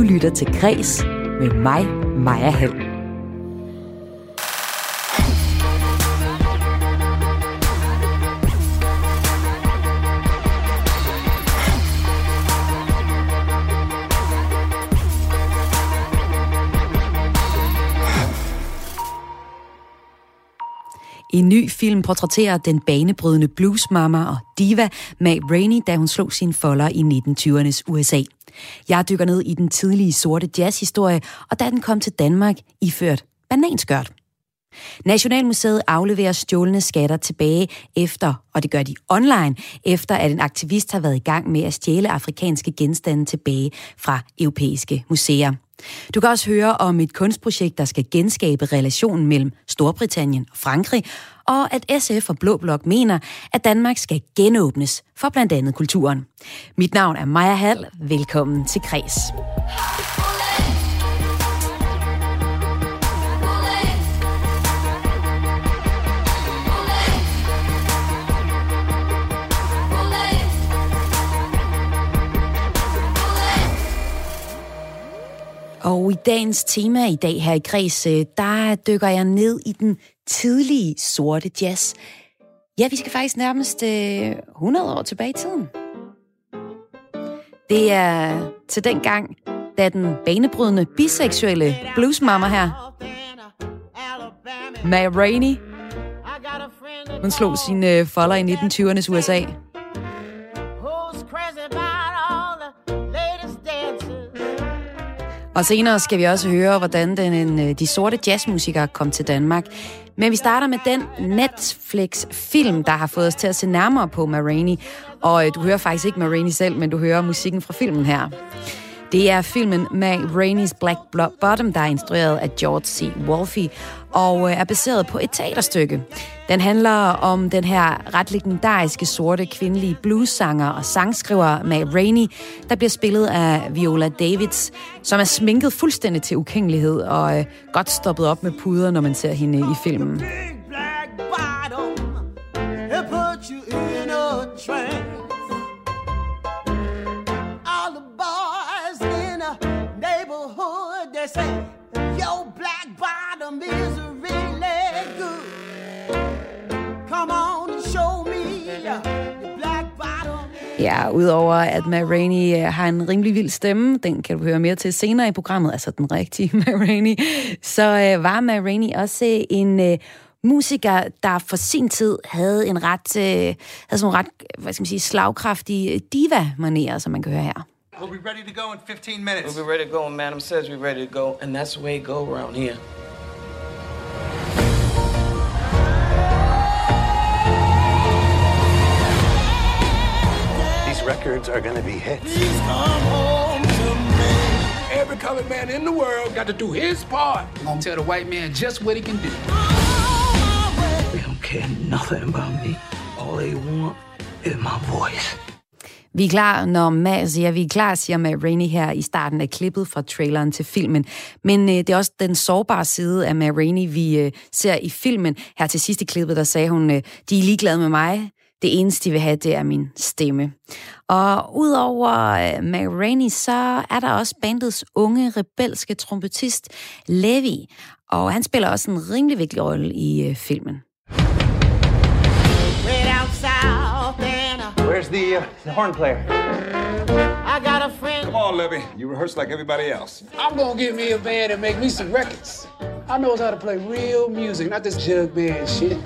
Du lytter til Græs med mig, Maja Hall. En ny film portrætterer den banebrydende bluesmama og diva Mae Rainey, da hun slog sine folder i 1920'ernes USA. Jeg dykker ned i den tidlige sorte jazzhistorie, og da den kom til Danmark, iført bananskørt. Nationalmuseet afleverer stjålne skatter tilbage efter, og det gør de online, efter at en aktivist har været i gang med at stjæle afrikanske genstande tilbage fra europæiske museer. Du kan også høre om et kunstprojekt, der skal genskabe relationen mellem Storbritannien og Frankrig, og at SF og Blå Blok mener, at Danmark skal genåbnes for blandt andet kulturen. Mit navn er Maja Hall. Velkommen til Kres. Og i dagens tema i dag her i Græs, øh, der dykker jeg ned i den tidlige sorte jazz. Ja, vi skal faktisk nærmest øh, 100 år tilbage i tiden. Det er til den gang, da den banebrydende biseksuelle bluesmama her, Ma Rainey, hun slog sine øh, folder i 1920'ernes USA. Og senere skal vi også høre, hvordan den, øh, de sorte jazzmusikere kom til Danmark. Men vi starter med den Netflix-film, der har fået os til at se nærmere på Marini. Og øh, du hører faktisk ikke Marini selv, men du hører musikken fra filmen her. Det er filmen med Rainey's Black Bottom, der er instrueret af George C. Wolfe og øh, er baseret på et teaterstykke. Den handler om den her ret legendariske sorte kvindelige bluessanger og sangskriver Mae Rainey, der bliver spillet af Viola Davids, som er sminket fuldstændig til ukendelighed og øh, godt stoppet op med puder, når man ser hende i filmen. say your black bottom is Ja, udover at Ma Rainey øh, har en rimelig vild stemme, den kan du høre mere til senere i programmet, altså den rigtige Ma Rainey, så øh, var Ma Rainey også en øh, musiker, der for sin tid havde en ret, øh, havde sådan en ret, hvad skal man sige, slagkraftig diva-manér, som man kan høre her. We'll be ready to go in 15 minutes. We'll be ready to go, and Madam says we're ready to go, and that's the way it go around here. Records are gonna be hits. Every colored man in the world got to do his part. I'm gonna tell the white man just what he can do. They don't care nothing about me. All they want is my voice. Vi er klar, når Ma siger, vi er klar, siger Ma Rainey her i starten af klippet fra traileren til filmen. Men øh, det er også den sårbare side af Ma Rainey, vi øh, ser i filmen. Her til sidste klippet, der sagde hun, øh, de er ligeglade med mig. Det eneste, de vil have, det er min stemme. Og udover øh, Mac Rainey, så er der også bandets unge, rebelske trompetist Levi. Og han spiller også en rimelig vigtig rolle i øh, filmen. Where's the, uh, the horn player? I got a friend. Come on, Levy. You rehearse like everybody else. I'm gonna get me a band and make me some records. I knows how to play real music, not this jug band shit.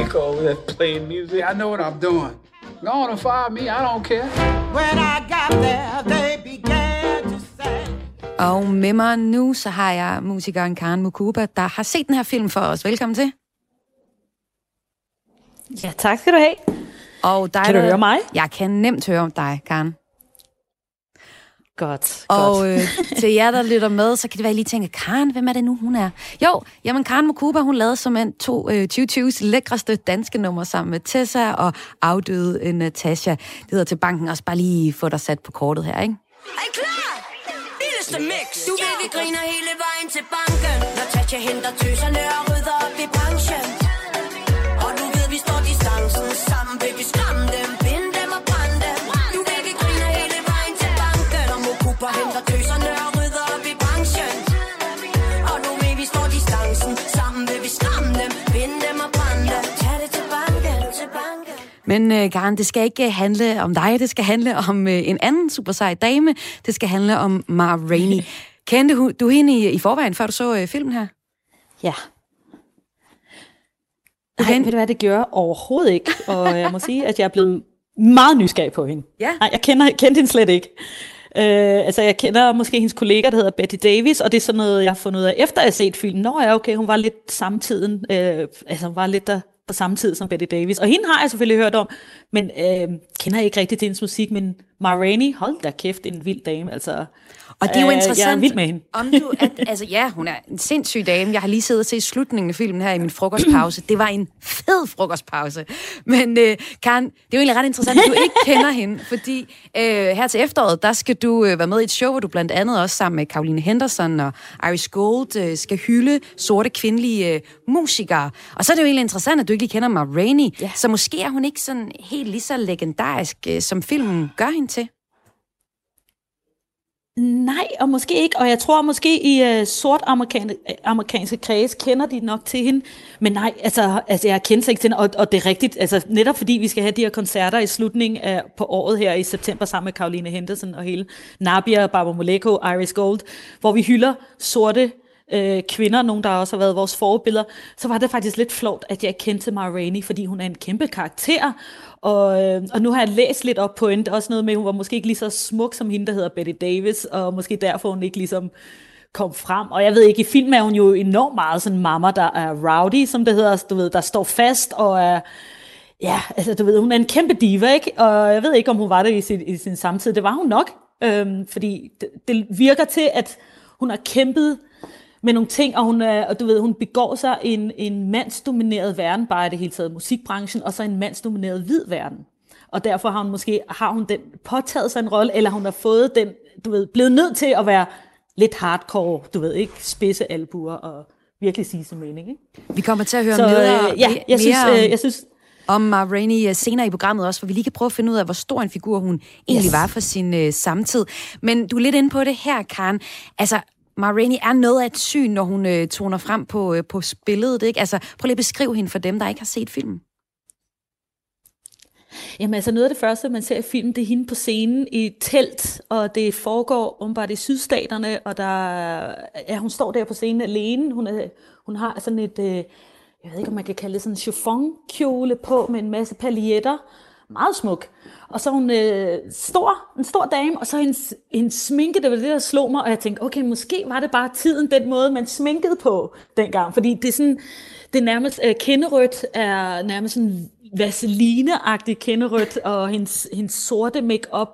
You call that playing music? I know what I'm doing. Go on and fire me, I don't care. When I got there, they began to say... Og med mig nu, så har jeg musikeren Karen Mukuba, der har set den her film for os. Velkommen til. Ja, tak skal du have. Og dig, kan du høre mig? Jeg kan nemt høre om dig, Karen. Godt, Og godt. øh, til jer, der lytter med, så kan det være, at I lige tænker, Karen, hvem er det nu, hun er? Jo, jamen Karen Mokuba, hun lavede som en to øh, 2020's lækreste danske nummer sammen med Tessa og afdøde øh, Natasha. Det hedder til banken, også bare lige få dig sat på kortet her, ikke? Er I klar? Vildeste mix. Du ved, vi griner hele vejen til banken. Når Tatja henter tøserne og Men uh, Karen, det skal ikke handle om dig, det skal handle om uh, en anden super sej dame. Det skal handle om Ma Rainey. Kendte du hende i, i forvejen, før du så uh, filmen her? Ja. Nej, ved du hvad, det gør overhovedet ikke. Og jeg må sige, at jeg er blevet meget nysgerrig på hende. Ja. Nej, jeg kender, kendte hende slet ikke. Øh, altså, jeg kender måske hendes kollega, der hedder Betty Davis, og det er sådan noget, jeg har fundet ud af, efter jeg har set filmen. Nå ja, okay, hun var lidt samtiden, øh, altså hun var lidt der på samme tid som Betty Davis. Og hende har jeg selvfølgelig hørt om, men øh, kender ikke rigtig til hendes musik, men Ma Rainey, hold da kæft, en vild dame, altså. Og det er jo interessant, jeg er vild med hende. om du, at, altså ja, hun er en sindssyg dame. Jeg har lige siddet og set slutningen af filmen her i min frokostpause. Det var en fed frokostpause. Men uh, Karen, det er jo egentlig ret interessant, at du ikke kender hende, fordi uh, her til efteråret, der skal du uh, være med i et show, hvor du blandt andet også sammen med Caroline Henderson og Iris Gold uh, skal hylde sorte kvindelige uh, musikere. Og så er det jo egentlig interessant, at du ikke lige kender Ma Rainey, ja. så måske er hun ikke sådan helt lige så legendarisk, uh, som filmen gør hende til. Nej, og måske ikke. Og jeg tror måske i øh, sort amerikanske, øh, amerikanske kreds kender de nok til hende. Men nej, altså, altså jeg kender ikke til hende, og, og det er rigtigt. Altså, netop fordi vi skal have de her koncerter i slutningen af, på året her i september sammen med Caroline Henderson og hele Nabia, Barbara Moleko, Iris Gold, hvor vi hylder sorte øh, kvinder, nogen der også har været vores forbilleder, så var det faktisk lidt flot, at jeg kendte Ma Rainey, fordi hun er en kæmpe karakter, og, øh, og nu har jeg læst lidt op på hende, også noget med, at hun var måske ikke lige så smuk som hende, der hedder Betty Davis, og måske derfor hun ikke ligesom kom frem. Og jeg ved ikke, i film er hun jo enormt meget sådan mamma, der er rowdy, som det hedder, altså, du ved, der står fast og er Ja, altså du ved, hun er en kæmpe diva, ikke? Og jeg ved ikke, om hun var det i sin, i sin samtid. Det var hun nok, øhm, fordi det, det virker til, at hun har kæmpet med nogle ting, og hun, er, og du ved, hun begår sig en, en mandsdomineret verden, bare i det hele taget musikbranchen, og så en mandsdomineret hvid verden. Og derfor har hun måske har hun den påtaget sig en rolle, eller hun har fået den, du ved, blevet nødt til at være lidt hardcore, du ved, ikke spidse albuer og virkelig sige sin mening. Ikke? Vi kommer til at høre så, mere, øh, ja, jeg synes, mere øh, jeg synes, om Ma Rainey øh, senere i programmet også, for vi lige kan prøve at finde ud af, hvor stor en figur hun egentlig yes. var for sin øh, samtid. Men du er lidt inde på det her, Karen. Altså, Ma Rainey er noget af et syn, når hun øh, toner frem på, øh, på spillet. Ikke? Altså, prøv lige at beskrive hende for dem, der ikke har set filmen. Jamen altså noget af det første, man ser i filmen, det er hende på scenen i et telt, og det foregår umiddelbart i sydstaterne, og der, ja, hun står der på scenen alene. Hun, er, hun har sådan et, øh, jeg ved ikke om man kan kalde det sådan en chiffonkjole på med en masse paljetter. Meget smuk. Og så hun øh, stor, en stor dame, og så hendes, hendes sminke, det var det, der slog mig, og jeg tænkte, okay, måske var det bare tiden, den måde, man sminkede på dengang, fordi det er sådan, det er nærmest, øh, kinderødt er nærmest sådan vaseline-agtig kinderødt, og hendes, hendes sorte makeup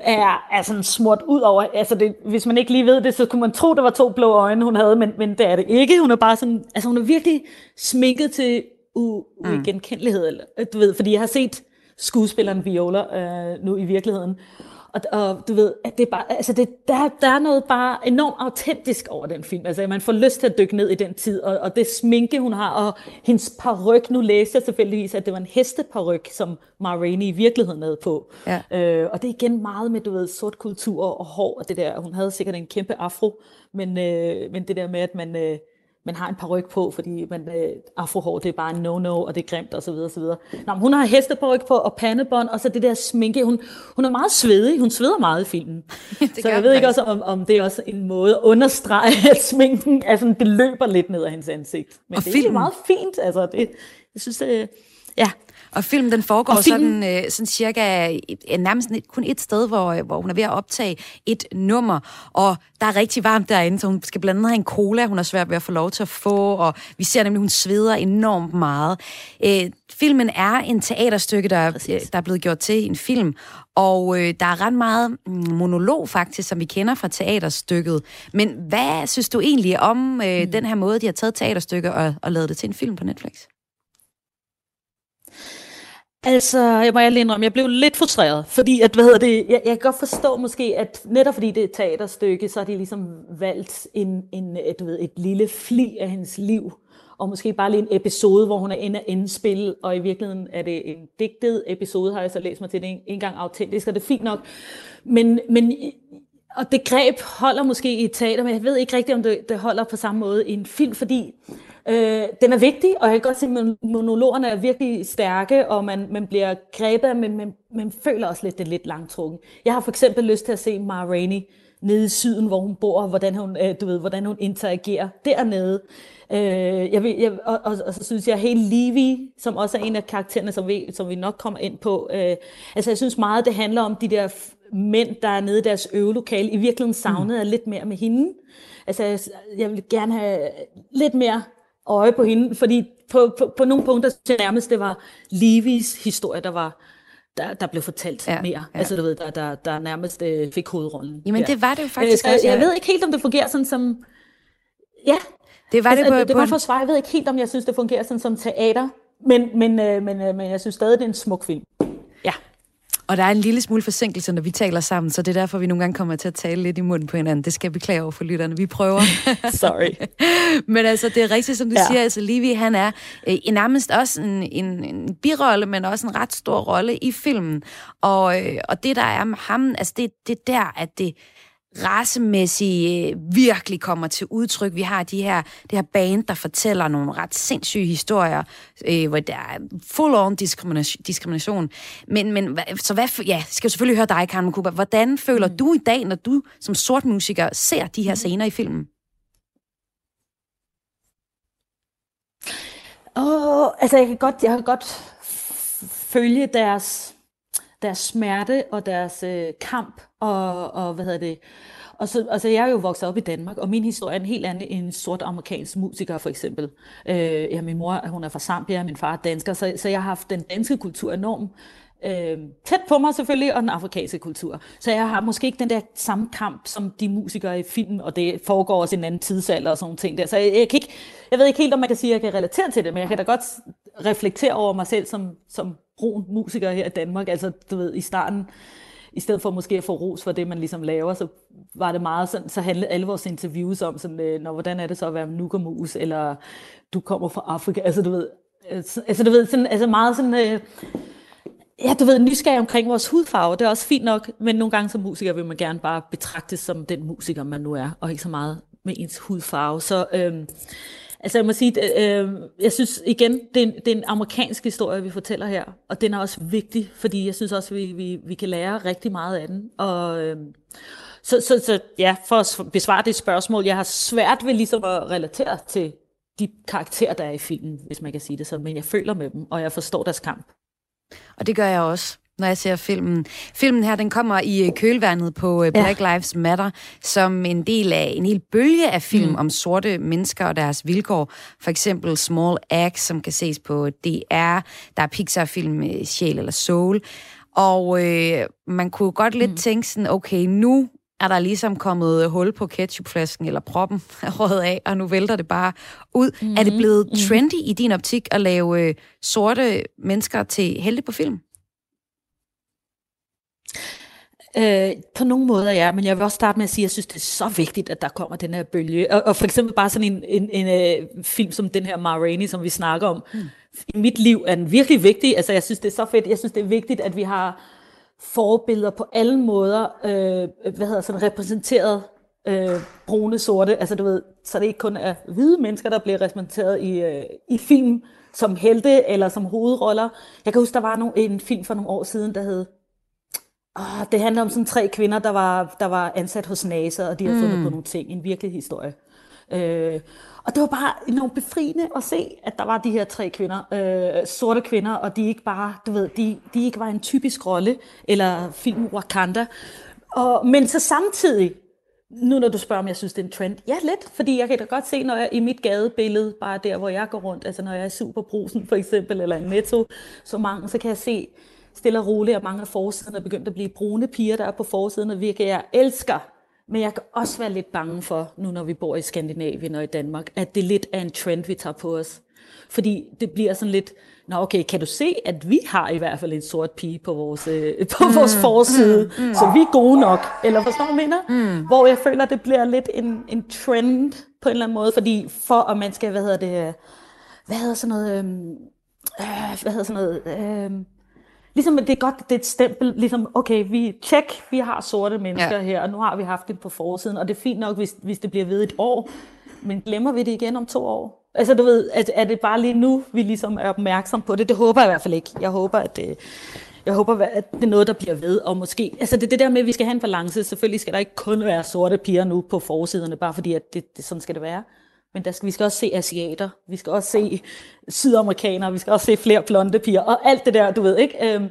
er, er sådan smurt ud over, altså det, hvis man ikke lige ved det, så kunne man tro, det var to blå øjne, hun havde, men, men det er det ikke. Hun er bare sådan, altså hun er virkelig sminket til uigenkendelighed, mm. du ved, fordi jeg har set skuespilleren Viola øh, nu i virkeligheden. Og, og du ved, at det er bare, altså det, der, der er noget bare enormt autentisk over den film. Altså man får lyst til at dykke ned i den tid, og, og det sminke, hun har, og hendes paryk. Nu læste jeg selvfølgelig, at det var en hesteparyk, som Ma Rainey i virkeligheden havde på. Ja. Øh, og det er igen meget med, du ved, sort kultur og hår, og det der, hun havde sikkert en kæmpe afro, men, øh, men det der med, at man... Øh, man har en paryk på, fordi man, øh, afrohår, det er bare en no-no, og det er grimt, og så videre, og så videre. Nå, hun har hesteparyk på, og pandebånd, og så det der sminke. Hun, hun er meget svedig, hun sveder meget i filmen. så jeg ved ikke også, om, om det er også en måde at understrege, at sminken altså, det løber lidt ned af hendes ansigt. Men og det filmen. er meget fint, altså. Det, jeg synes, det, ja, og filmen den foregår og filmen... sådan, øh, sådan cirka nærmest kun et sted, hvor, øh, hvor hun er ved at optage et nummer, og der er rigtig varmt derinde, så hun skal blandt andet have en cola, hun har svært ved at få lov til at få, og vi ser nemlig, at hun sveder enormt meget. Øh, filmen er en teaterstykke, der, øh, der er blevet gjort til en film, og øh, der er ret meget mm, monolog faktisk, som vi kender fra teaterstykket. Men hvad synes du egentlig om øh, mm. den her måde, de har taget teaterstykker og, og lavet det til en film på Netflix? Altså, jeg må alene indrømme, jeg blev lidt frustreret, fordi at, hvad hedder det, jeg, jeg kan godt forstå måske, at netop fordi det er et teaterstykke, så har de ligesom valgt en, en, et, du ved, et lille fli af hendes liv, og måske bare lige en episode, hvor hun er inde og indspil, og i virkeligheden er det en digtet episode, har jeg så læst mig til, det er en gang autentisk, og det er fint nok. Men, men og det greb holder måske i et teater, men jeg ved ikke rigtigt, om det, det holder på samme måde i en film, fordi Øh, den er vigtig, og jeg kan godt se, at monologerne er virkelig stærke, og man, man bliver grebet, men man, man føler også lidt, det er lidt langtrukken. Jeg har for eksempel lyst til at se Ma Rainey nede i syden, hvor hun bor, og hvordan hun, øh, du ved, hvordan hun interagerer dernede. Øh, jeg, vil, jeg, og, og, og så synes jeg, helt Levy, som også er en af karaktererne, som vi, som vi nok kommer ind på, øh, altså jeg synes meget, det handler om de der mænd, der er nede i deres øvelokale, i virkeligheden savnede mm. lidt mere med hende. Altså jeg, jeg vil gerne have lidt mere øje på hende, fordi på, på, på nogle punkter synes jeg nærmest, det var Levis historie, der var der, der blev fortalt ja, mere. Ja. Altså du ved, der, der, der nærmest øh, fik hovedrollen. Jamen ja. det var det jo faktisk øh, også. Jeg, jeg ved ikke helt, om det fungerer sådan som... Ja, det var altså, det på, det, det var for svar. Jeg ved ikke helt, om jeg synes, det fungerer sådan som teater, men, men, øh, men, øh, men jeg synes stadig, det er en smuk film. Ja. Og der er en lille smule forsinkelse, når vi taler sammen, så det er derfor, vi nogle gange kommer til at tale lidt i munden på hinanden. Det skal jeg beklage over for lytterne. Vi prøver. Sorry. men altså, det er rigtigt, som du ja. siger. Altså, Livi, han er øh, nærmest også en, en, en birolle, men også en ret stor rolle i filmen. Og, øh, og det, der er med ham, altså, det, det er der, at det racemæssige øh, virkelig kommer til udtryk. Vi har de her, det her band, der fortæller nogle ret sindssyge historier, øh, hvor der er full-on diskrimination. diskrimination. Men, men så hvad, ja, skal jo selvfølgelig høre dig, Karen Cooper. Hvordan føler mm. du i dag, når du som sort musiker ser de her mm. scener i filmen? Oh, altså jeg kan godt, jeg kan godt følge deres deres smerte og deres øh, kamp, og, og hvad hedder det, og så, altså jeg er jo vokset op i Danmark, og min historie er en helt anden end en sort amerikansk musiker for eksempel. Øh, ja, min mor hun er fra Zambia, min far er dansker, så, så jeg har haft den danske kultur enormt øh, tæt på mig selvfølgelig, og den afrikanske kultur. Så jeg har måske ikke den der samme kamp som de musikere i filmen, og det foregår også i en anden tidsalder og sådan nogle ting der. Så jeg, jeg, kan ikke, jeg ved ikke helt, om man kan sige, at jeg kan relatere til det, men jeg kan da godt reflektere over mig selv som, som brun musiker her i Danmark. Altså, du ved, i starten, i stedet for måske at få ros for det, man ligesom laver, så var det meget sådan, så handlede alle vores interviews om sådan, øh, når, hvordan er det så at være nukamus, eller du kommer fra Afrika, altså du ved, altså, altså du ved, sådan, altså meget sådan, øh, ja, du ved, nysgerrig omkring vores hudfarve, det er også fint nok, men nogle gange som musiker vil man gerne bare betragtes som den musiker, man nu er, og ikke så meget med ens hudfarve. Så øh, Altså jeg må sige, øh, øh, jeg synes igen, det er, en, det er en amerikansk historie, vi fortæller her, og den er også vigtig, fordi jeg synes også, vi, vi, vi kan lære rigtig meget af den. Og, øh, så, så, så ja, for at besvare det spørgsmål, jeg har svært ved ligesom at relatere til de karakterer, der er i filmen, hvis man kan sige det sådan, men jeg føler med dem, og jeg forstår deres kamp. Og det gør jeg også når jeg ser filmen. Filmen her, den kommer i øh, kølvandet på øh, Black ja. Lives Matter, som en del af en hel bølge af film mm. om sorte mennesker og deres vilkår. For eksempel Small Axe, som kan ses på DR. Der er Pixar-film øh, Sjæl eller Soul. Og øh, man kunne godt lidt mm. tænke sådan, okay, nu er der ligesom kommet hul på ketchupflasken, eller proppen rådet af, og nu vælter det bare ud. Mm. Er det mm. blevet mm. trendy i din optik at lave øh, sorte mennesker til helte på film? Øh, på nogle måder, ja, men jeg vil også starte med at sige, at jeg synes, det er så vigtigt, at der kommer den her bølge. Og, og for eksempel bare sådan en, en, en, uh, film som den her Ma Rainey, som vi snakker om. Mm. I mit liv er den virkelig vigtig. Altså, jeg synes, det er så fedt. Jeg synes, det er vigtigt, at vi har forbilleder på alle måder, øh, hvad hedder sådan, repræsenteret øh, brune, sorte. Altså, du ved, så det ikke kun er hvide mennesker, der bliver repræsenteret i, øh, i film som helte eller som hovedroller. Jeg kan huske, der var nogle, en film for nogle år siden, der hed Oh, det handler om sådan tre kvinder, der var, der var ansat hos NASA, og de havde mm. fundet på nogle ting. En virkelig historie. Øh, og det var bare enormt befriende at se, at der var de her tre kvinder, øh, sorte kvinder, og de ikke bare, du ved, de, de ikke var en typisk rolle, eller film Wakanda. Og, men så samtidig, nu når du spørger, om jeg synes, det er en trend, ja lidt, fordi jeg kan da godt se, når jeg i mit gadebillede, bare der, hvor jeg går rundt, altså når jeg er superbrusen for eksempel, eller en netto, så mange, så kan jeg se, stille og roligt, og mange af forsiderne er begyndt at blive brune piger, der er på forsiden, og virker jeg elsker. Men jeg kan også være lidt bange for, nu når vi bor i Skandinavien og i Danmark, at det lidt er en trend, vi tager på os. Fordi det bliver sådan lidt, nå okay, kan du se, at vi har i hvert fald en sort pige på vores, øh, på mm, vores forside, mm, mm. så vi er gode nok. Eller forstår du, mener? Mm. Hvor jeg føler, at det bliver lidt en, en trend på en eller anden måde, fordi for at man skal, hvad hedder det, hvad hedder sådan noget, øh, hvad hedder sådan noget, øh, ligesom det er godt, det er et stempel, ligesom, okay, vi tjek, vi har sorte mennesker ja. her, og nu har vi haft det på forsiden, og det er fint nok, hvis, hvis det bliver ved et år, men glemmer vi det igen om to år? Altså, du ved, at, er det bare lige nu, vi ligesom er opmærksom på det? Det håber jeg i hvert fald ikke. Jeg håber, at det, jeg håber, at det er noget, der bliver ved, og måske, altså det, det der med, at vi skal have en balance, selvfølgelig skal der ikke kun være sorte piger nu på forsiderne, bare fordi, at det, det sådan skal det være. Men der skal, vi skal også se asiater, vi skal også se sydamerikanere, vi skal også se flere blonde piger, og alt det der, du ved, ikke? Øhm,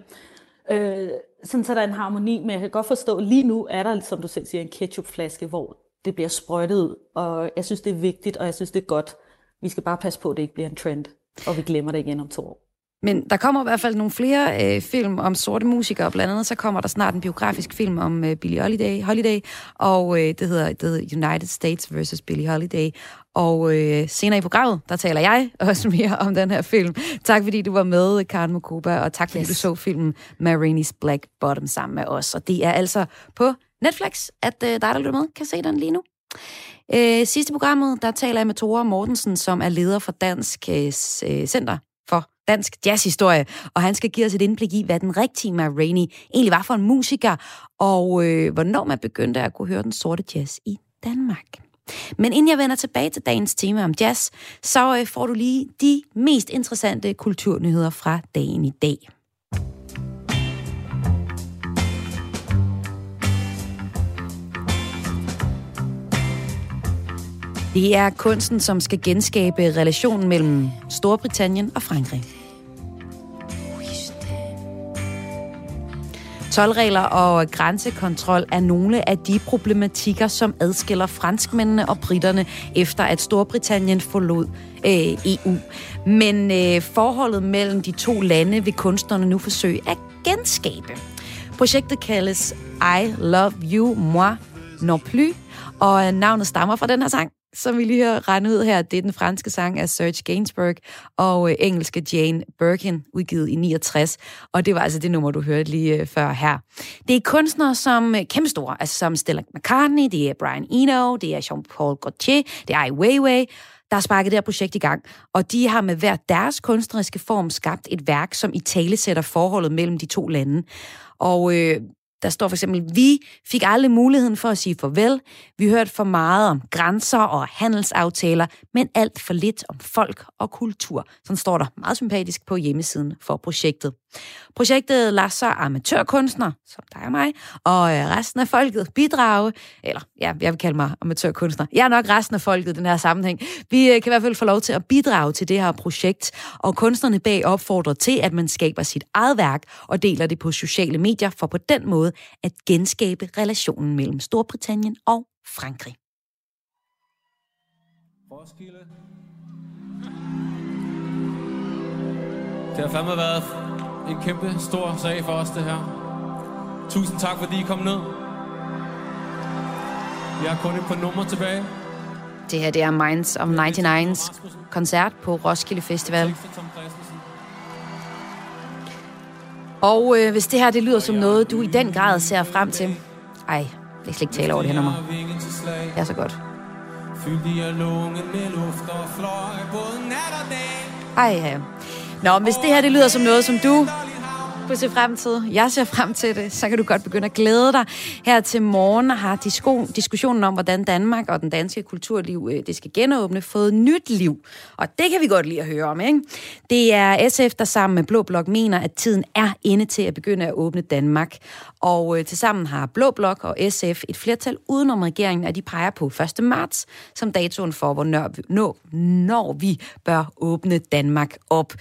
øh, sådan så der er en harmoni, men jeg kan godt forstå, lige nu er der, som du selv siger, en ketchupflaske, hvor det bliver sprøjtet ud, og jeg synes, det er vigtigt, og jeg synes, det er godt. Vi skal bare passe på, at det ikke bliver en trend, og vi glemmer det igen om to år. Men der kommer i hvert fald nogle flere øh, film om sorte musikere. Blandt andet så kommer der snart en biografisk film om øh, Billie Holiday, Holiday og øh, det, hedder, det hedder United States vs. Billie Holiday. Og øh, senere i programmet, der taler jeg også mere om den her film. Tak fordi du var med, Karen Mokoba, og tak fordi yes. du så filmen Marini's Black Bottom sammen med os. Og det er altså på Netflix, at øh, dig, der lytter med, kan se den lige nu. Øh, sidste programmet, der taler jeg med Tore Mortensen, som er leder for Dansk øh, Center for dansk jazzhistorie, og han skal give os et indblik i, hvad den rigtige Ma Rainey egentlig var for en musiker, og øh, hvornår man begyndte at kunne høre den sorte jazz i Danmark. Men inden jeg vender tilbage til dagens tema om jazz, så øh, får du lige de mest interessante kulturnyheder fra dagen i dag. Det er kunsten, som skal genskabe relationen mellem Storbritannien og Frankrig. Tolregler og grænsekontrol er nogle af de problematikker, som adskiller franskmændene og britterne, efter at Storbritannien forlod øh, EU. Men øh, forholdet mellem de to lande vil kunstnerne nu forsøge at genskabe. Projektet kaldes I Love You Moi Non Plus, og øh, navnet stammer fra den her sang, som vi lige har regnet ud her, det er den franske sang af Serge Gainsbourg og øh, engelske Jane Birkin, udgivet i 69. Og det var altså det nummer, du hørte lige øh, før her. Det er kunstnere som øh, kæmpe store, altså som Stella McCartney, det er Brian Eno, det er Jean-Paul Gaultier, det er Ai Weiwei, der har sparket det her projekt i gang. Og de har med hver deres kunstneriske form skabt et værk, som i tale sætter forholdet mellem de to lande. Og øh, der står for eksempel, vi fik aldrig muligheden for at sige farvel. Vi hørte for meget om grænser og handelsaftaler, men alt for lidt om folk og kultur. Sådan står der meget sympatisk på hjemmesiden for projektet. Projektet lader så amatørkunstner, som dig og mig, og øh, resten af folket bidrage, eller ja, jeg vil kalde mig amatørkunstner. Jeg er nok resten af folket i den her sammenhæng. Vi øh, kan i hvert fald få lov til at bidrage til det her projekt, og kunstnerne bag opfordrer til, at man skaber sit eget værk og deler det på sociale medier, for på den måde at genskabe relationen mellem Storbritannien og Frankrig. Roskilde. Det har fandme været en kæmpe stor sag for os, det her. Tusind tak, fordi I kom ned. Vi har kun et par numre tilbage. Det her det er Minds of 99's koncert på Roskilde Festival. Og øh, hvis det her det lyder som noget, du i den grad ser frem til... Ej, jeg skal ikke tale over det her nummer. Det er så godt. Ej, ja. Nå, hvis det her det lyder som noget, som du kunne se frem til, jeg ser frem til det, så kan du godt begynde at glæde dig. Her til morgen har disko, diskussionen om, hvordan Danmark og den danske kulturliv øh, det skal genåbne, fået nyt liv. Og det kan vi godt lide at høre om, ikke? Det er SF, der sammen med Blå Blok mener, at tiden er inde til at begynde at åbne Danmark. Og øh, tilsammen har Blå Blok og SF et flertal udenom regeringen, at de peger på 1. marts som datoen for, hvornår når, når vi bør åbne Danmark op.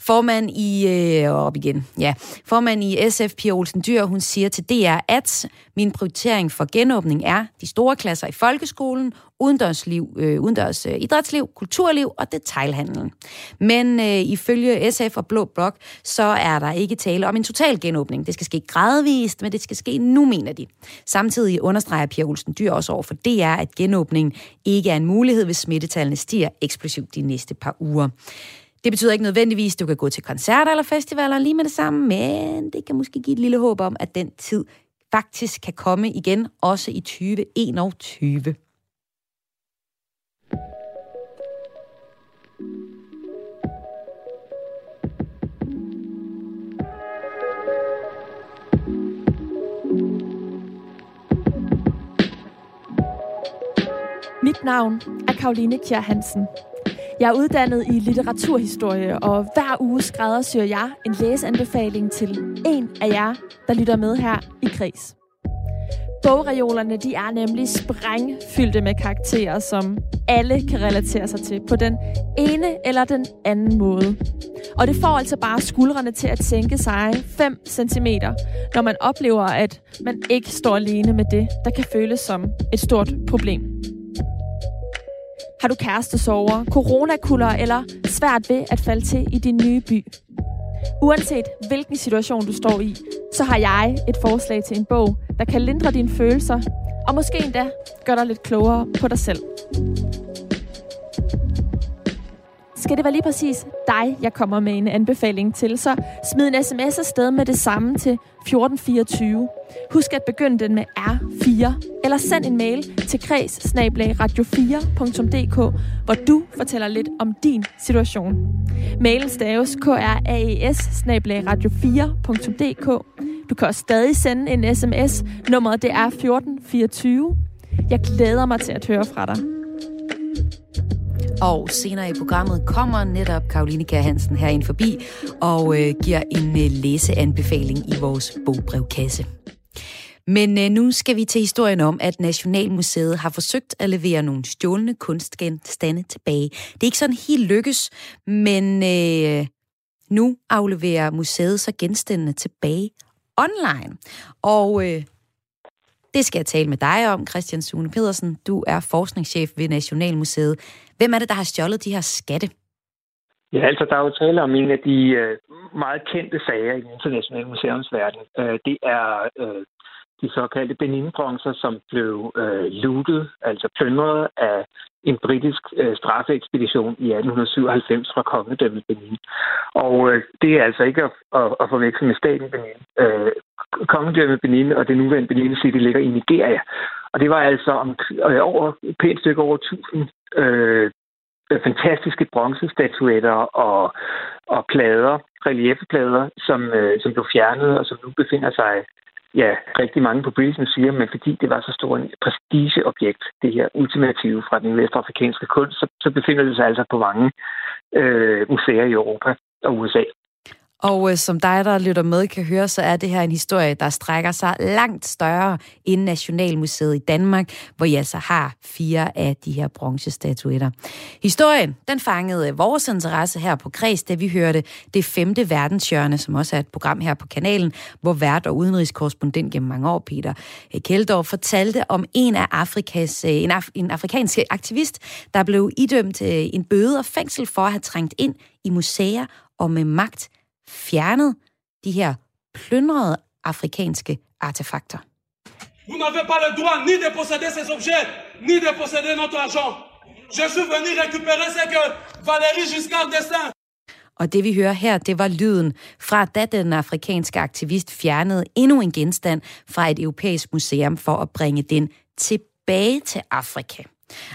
Formand i... Øh, op igen, ja. Formand i SF, Pia Olsen Dyr, hun siger til DR, at min prioritering for genåbning er de store klasser i folkeskolen, udendørsliv, øh, udendørs øh, idrætsliv, kulturliv og detailhandlen. Men øh, ifølge SF og Blå Blok, så er der ikke tale om en total genåbning. Det skal ske gradvist, men det skal ske nu, mener de. Samtidig understreger Pia Olsen Dyr også over for DR, at genåbningen ikke er en mulighed, hvis smittetallene stiger eksplosivt de næste par uger. Det betyder ikke nødvendigvis, at du kan gå til koncerter eller festivaler lige med det samme, men det kan måske give et lille håb om, at den tid faktisk kan komme igen, også i 2021. Mit navn er Karoline Kjær Hansen. Jeg er uddannet i litteraturhistorie, og hver uge skræddersyr jeg en læseanbefaling til en af jer, der lytter med her i Kris. Bogreolerne de er nemlig sprængfyldte med karakterer, som alle kan relatere sig til på den ene eller den anden måde. Og det får altså bare skuldrene til at tænke sig 5 cm, når man oplever, at man ikke står alene med det, der kan føles som et stort problem. Har du kærestesover, coronakuller eller svært ved at falde til i din nye by? Uanset hvilken situation du står i, så har jeg et forslag til en bog, der kan lindre dine følelser, og måske endda gøre dig lidt klogere på dig selv. Skal det være lige præcis dig, jeg kommer med en anbefaling til, så smid en sms afsted med det samme til 1424. Husk at begynde den med R4, eller send en mail til kreds radio4.dk, hvor du fortæller lidt om din situation. Mailen staves kraes radio4.dk. Du kan også stadig sende en sms. Nummeret det er 1424. Jeg glæder mig til at høre fra dig. Og senere i programmet kommer netop Karoline Kær Hansen herind forbi og øh, giver en øh, læseanbefaling i vores bogbrevkasse. Men øh, nu skal vi til historien om, at Nationalmuseet har forsøgt at levere nogle stjålne kunstgenstande tilbage. Det er ikke sådan helt lykkes, men øh, nu afleverer museet så genstandene tilbage online. Og øh, det skal jeg tale med dig om, Christian Sune Pedersen. Du er forskningschef ved Nationalmuseet. Hvem er det, der har stjålet de her skatte? Ja, altså der er jo tale om en af de øh, meget kendte sager i den internationale museumsverden. Øh, det er øh, de såkaldte Benin-bronzer, som blev øh, lootet, altså plyndret af en britisk øh, straffeekspedition i 1897 fra kongedømmet Benin. Og øh, det er altså ikke at, at, at forveksle med staten Benin. Øh, kongedømmet Benin og det nuværende Benin City ligger i Nigeria. Og det var altså om, øh, over, pænt stykke over 1000 øh, øh, fantastiske bronzestatuetter og, og plader, reliefplader, som, øh, som blev fjernet og som nu befinder sig ja, rigtig mange på British Museum, men fordi det var så stor en prestigeobjekt, det her ultimative fra den vestafrikanske kunst, så, så befinder det sig altså på mange øh, museer i Europa og USA. Og øh, som dig, der lytter med, kan høre, så er det her en historie, der strækker sig langt større end Nationalmuseet i Danmark, hvor jeg altså har fire af de her bronzestatuetter. Historien, den fangede øh, vores interesse her på Kreds, da vi hørte det femte verdenshjørne, som også er et program her på kanalen, hvor vært og udenrigskorrespondent gennem mange år, Peter øh, Keldorf, fortalte om en af Afrikas, øh, en, af, en afrikansk aktivist, der blev idømt en bøde og fængsel for at have trængt ind i museer og med magt fjernet de her plyndrede afrikanske artefakter. Vous n'avez pas le droit ni de posséder ces objets, ni de posséder notre argent. Je suis venu récupérer ce que Valérie Giscard d'Estaing og det vi hører her, det var lyden fra, da den afrikanske aktivist fjernede endnu en genstand fra et europæisk museum for at bringe den tilbage til Afrika.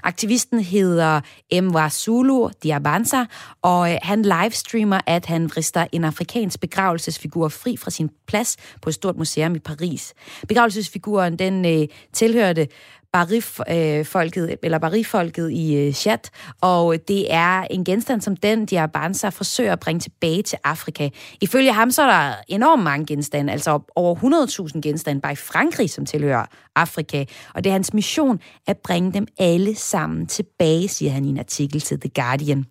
Aktivisten hedder Mwa Zulu Diabanza, og øh, han livestreamer, at han vrister en afrikansk begravelsesfigur fri fra sin plads på et stort museum i Paris. Begravelsesfiguren, den øh, tilhørte Bari-folket, øh, eller Bari-folket i øh, chat, Chad, og det er en genstand, som den Diabanza forsøger at bringe tilbage til Afrika. Ifølge ham så er der enormt mange genstande, altså over 100.000 genstande bare i Frankrig, som tilhører Afrika, og det er hans mission at bringe dem alle sammen tilbage, siger han i en artikel til The Guardian.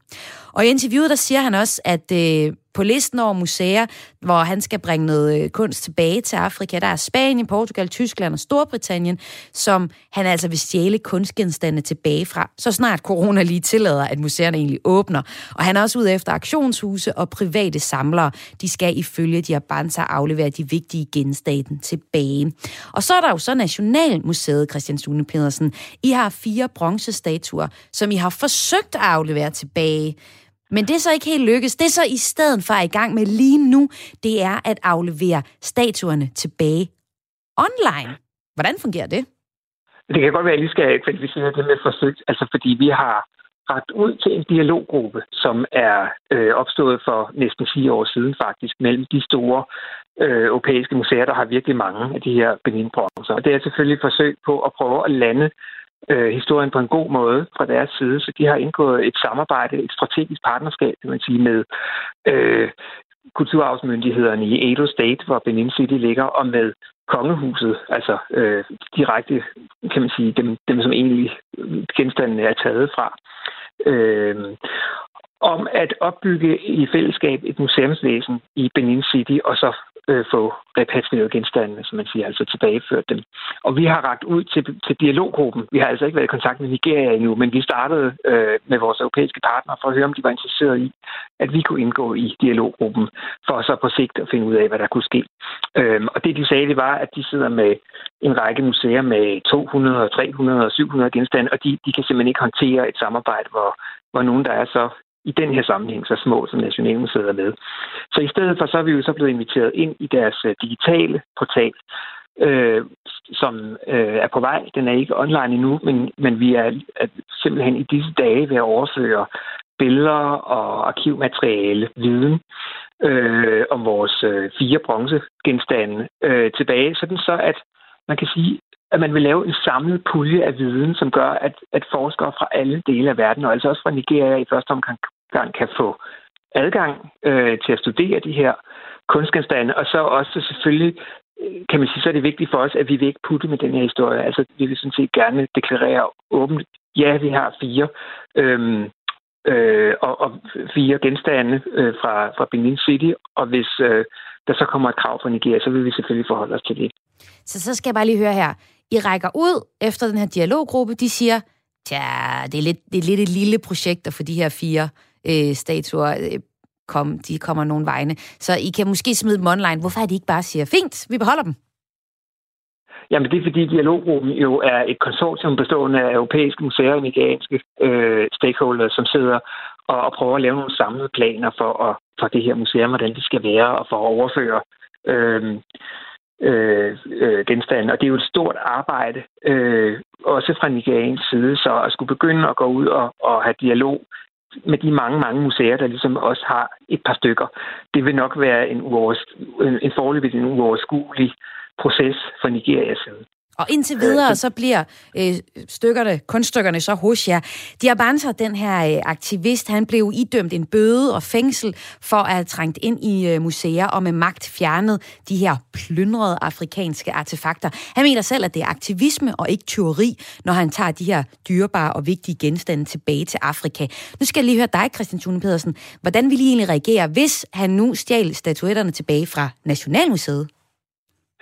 Og i interviewet, der siger han også, at øh, på listen over museer, hvor han skal bringe noget øh, kunst tilbage til Afrika, der er Spanien, Portugal, Tyskland og Storbritannien, som han altså vil stjæle kunstgenstande tilbage fra, så snart corona lige tillader, at museerne egentlig åbner. Og han er også ude efter aktionshuse og private samlere. De skal ifølge de aflevere de vigtige genstande tilbage. Og så er der jo så Nationalmuseet, Christian Sune Pedersen. I har fire bronzestatuer, som I har forsøgt at aflevere tilbage. Men det er så ikke helt lykkes. Det er så i stedet for i gang med lige nu, det er at aflevere statuerne tilbage online. Hvordan fungerer det? Det kan godt være, at jeg lige skal kvalificere det med forsøgt, altså fordi vi har ret ud til en dialoggruppe, som er øh, opstået for næsten fire år siden faktisk, mellem de store øh, europæiske museer, der har virkelig mange af de her benin Og det er selvfølgelig et forsøg på at prøve at lande øh, historien på en god måde fra deres side, så de har indgået et samarbejde, et strategisk partnerskab, kan man sige, med øh, kulturarvsmyndighederne i Edo State, hvor Benin City ligger, og med kongehuset, altså øh, direkte, kan man sige, dem, dem som egentlig genstandene er taget fra. Øh, om at opbygge i fællesskab et museumsvæsen i Benin City, og så øh, få repatrieret genstandene, som man siger, altså tilbageført dem. Og vi har ragt ud til, til dialoggruppen. Vi har altså ikke været i kontakt med Nigeria endnu, men vi startede øh, med vores europæiske partnere for at høre, om de var interesserede i, at vi kunne indgå i dialoggruppen, for så på sigt at finde ud af, hvad der kunne ske. Øhm, og det, de sagde, det var, at de sidder med en række museer med 200, 300 og 700 genstande, og de, de kan simpelthen ikke håndtere et samarbejde, hvor, hvor nogen, der er så i den her sammenhæng så små, som Nationalmuseet er med. Så i stedet for, så er vi jo så blevet inviteret ind i deres øh, digitale portal, øh, som øh, er på vej. Den er ikke online endnu, men, men vi er, er simpelthen i disse dage ved at overføre billeder og arkivmateriale, viden øh, om vores øh, fire bronzegenstande øh, tilbage, sådan så at man kan sige, at man vil lave en samlet pulje af viden, som gør, at, at forskere fra alle dele af verden, og altså også fra Nigeria i første omgang, kan få adgang øh, til at studere de her kunstgenstande, og så også selvfølgelig øh, kan man sige, så er det vigtigt for os, at vi vil ikke putte med den her historie. Altså, vi vil sådan set gerne deklarere åbent, ja, vi har fire, øhm, øh, og, og fire genstande øh, fra, fra Benin City, og hvis øh, der så kommer et krav fra Nigeria, så vil vi selvfølgelig forholde os til det. Så så skal jeg bare lige høre her. I rækker ud efter den her dialoggruppe. De siger, tja, det er lidt, det er lidt et lille projekt at få de her fire øh, statuer øh, kom, de kommer nogen vegne. Så I kan måske smide dem online. Hvorfor er de ikke bare siger, fint, vi beholder dem? Jamen, det er fordi dialoggruppen jo er et konsortium bestående af europæiske museer og nigerianske øh, stakeholders, som sidder og, og prøver at lave nogle samlede planer for, at, for det her museum, hvordan det skal være, og for at overføre øh, øh, øh, genstande. Og det er jo et stort arbejde, øh, også fra Nigerians side, så at skulle begynde at gå ud og, og have dialog med de mange, mange museer, der ligesom også har et par stykker. Det vil nok være en, uovers, en, en forløbig en uoverskuelig proces for Nigerias side. Og indtil videre, så bliver øh, stykkerne, kunststykkerne så hos jer. Diabanza, den her øh, aktivist, han blev idømt en bøde og fængsel for at have trængt ind i øh, museer og med magt fjernet de her plyndrede afrikanske artefakter. Han mener selv, at det er aktivisme og ikke teori, når han tager de her dyrebare og vigtige genstande tilbage til Afrika. Nu skal jeg lige høre dig, Christian Thune Pedersen. Hvordan vil I egentlig reagere, hvis han nu stjal statuetterne tilbage fra Nationalmuseet?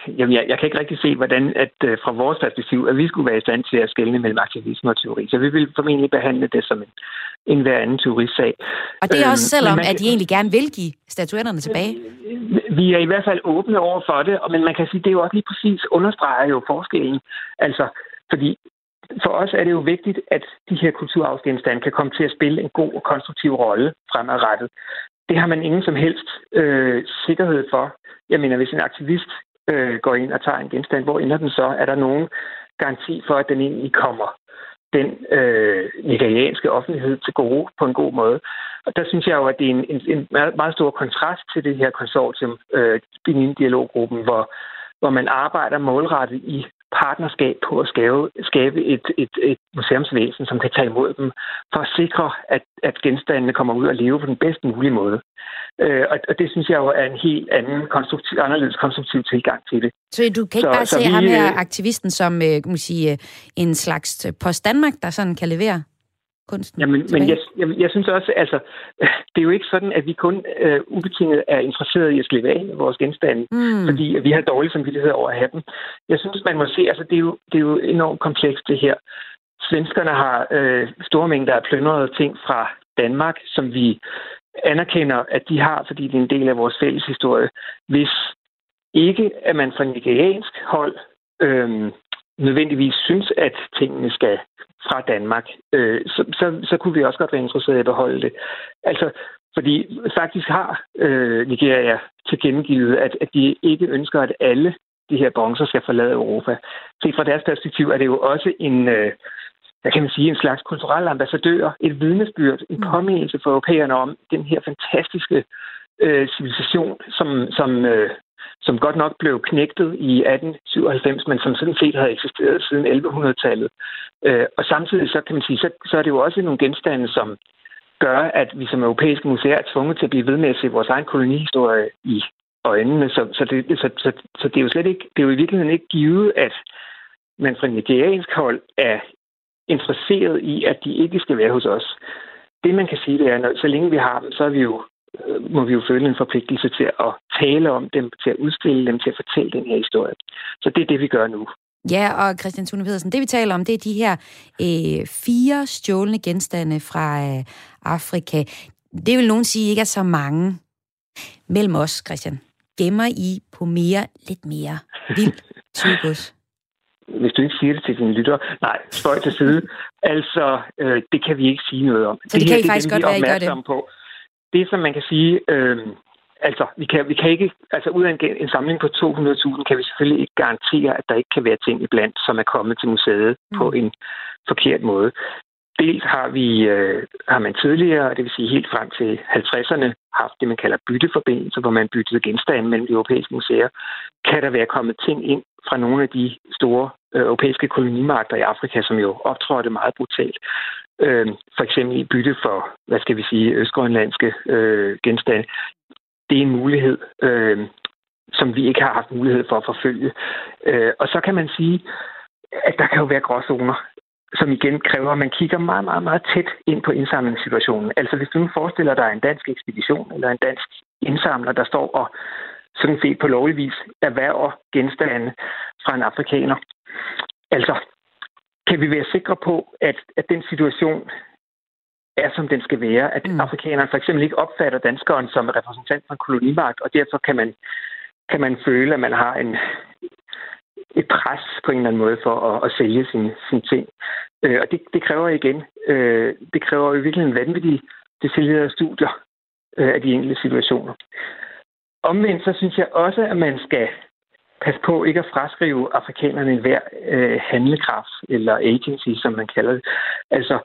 Jamen, jeg, jeg kan ikke rigtig se, hvordan at uh, fra vores perspektiv, at vi skulle være i stand til at skelne mellem aktivisme og teori. Så vi vil formentlig behandle det som en, en hver anden teorisag. Og det er også øhm, selvom, man, at de egentlig gerne vil give statuetterne tilbage? Vi er i hvert fald åbne over for det, men man kan sige, det er jo også lige præcis understreger jo forskellen. Altså, fordi for os er det jo vigtigt, at de her kulturarvsgenstande kan komme til at spille en god og konstruktiv rolle fremadrettet. Det har man ingen som helst øh, sikkerhed for. Jeg mener, hvis en aktivist øh, går ind og tager en genstand, hvor ender den så? Er der nogen garanti for, at den egentlig kommer den øh, nigerianske offentlighed til gode på en god måde? Og der synes jeg jo, at det er en, en, en meget stor kontrast til det her konsortium, øh, Benin-dialoggruppen, hvor, hvor man arbejder målrettet i partnerskab på at skabe, skabe et, et, et museumsvæsen, som kan tage imod dem, for at sikre, at, at genstandene kommer ud og leve på den bedst mulige måde. Øh, og, og det synes jeg jo er en helt anden konstruktiv, anderledes konstruktiv tilgang til det. Så du kan ikke så, bare så se vi, ham her, øh, aktivisten, som øh, kan man sige, øh, en slags post Danmark, der sådan kan levere? Kunsten Jamen, men jeg, jeg, jeg synes også, altså, det er jo ikke sådan, at vi kun øh, ubetinget er interesseret i at slippe af med vores genstande, mm. fordi vi har dårlig samvittighed over at have dem. Jeg synes, man må se, altså, det er jo, det er jo enormt komplekst, det her. Svenskerne har øh, store mængder af plyndrede ting fra Danmark, som vi anerkender, at de har, fordi det er en del af vores fælles historie. Hvis ikke, at man fra nigeriansk hold øh, nødvendigvis synes, at tingene skal fra Danmark, øh, så, så, så kunne vi også godt være interesserede i at beholde det. Altså, fordi faktisk har øh, Nigeria tilkendegivet, at, at de ikke ønsker, at alle de her bronzer skal forlade Europa. Så fra deres perspektiv er det jo også en, øh, hvad kan man sige, en slags kulturel ambassadør, et vidnesbyrd, en mm. påmindelse for europæerne om den her fantastiske øh, civilisation, som, som, øh, som godt nok blev knægtet i 1897, men som sådan set havde eksisteret siden 1100-tallet. Øh, og samtidig så kan man sige, så, så er det jo også nogle genstande, som gør, at vi som europæiske museer er tvunget til at blive ved med at se vores egen kolonihistorie i øjnene. Så, så, det, så, så, så det er jo slet ikke, det er jo i virkeligheden ikke givet, at man fra nigeriansk hold er interesseret i, at de ikke skal være hos os. Det man kan sige, det er, at så længe vi har dem, så er vi jo må vi jo føle en forpligtelse til at tale om dem, til at udstille dem, til at fortælle den her historie. Så det er det, vi gør nu. Ja, og Christian Thune Pedersen, det vi taler om, det er de her øh, fire stjålne genstande fra øh, Afrika. Det vil nogen sige ikke er så mange mellem os, Christian. Gemmer I på mere, lidt mere vild tygus? Hvis du ikke siger det til dine lytter, nej, spøj til side. altså, øh, det kan vi ikke sige noget om. Så det, det kan her, I faktisk det, godt være, I gør det? På det, som man kan sige, øh, altså, vi kan, vi kan ikke, altså ud af en, en samling på 200.000, kan vi selvfølgelig ikke garantere, at der ikke kan være ting iblandt, som er kommet til museet mm. på en forkert måde. Dels har vi, øh, har man tidligere, det vil sige helt frem til 50'erne, haft det, man kalder bytteforbindelser, hvor man byttede genstande mellem de europæiske museer. Kan der være kommet ting ind fra nogle af de store Øh, europæiske kolonimagter i Afrika, som jo optrådte meget brutalt. Øh, for eksempel i bytte for, hvad skal vi sige, østgrønlandske øh, genstande. Det er en mulighed, øh, som vi ikke har haft mulighed for at forfølge. Øh, og så kan man sige, at der kan jo være gråzoner som igen kræver, at man kigger meget, meget, meget tæt ind på indsamlingssituationen. Altså hvis du nu forestiller dig en dansk ekspedition eller en dansk indsamler, der står og sådan set på lovlig vis erhverver genstande fra en afrikaner. Altså, kan vi være sikre på, at, at den situation er, som den skal være. At mm. afrikanerne for eksempel ikke opfatter danskeren som repræsentant for en kolonimagt, og derfor kan man, kan man føle, at man har en, et pres på en eller anden måde for at, at sælge sine, sin ting. Øh, og det, det kræver igen, øh, det kræver i virkeligheden vanvittige detaljerede studier øh, af de enkelte situationer. Omvendt så synes jeg også, at man skal passe på ikke at fraskrive afrikanerne hver øh, handlekraft, eller agency, som man kalder det. Altså,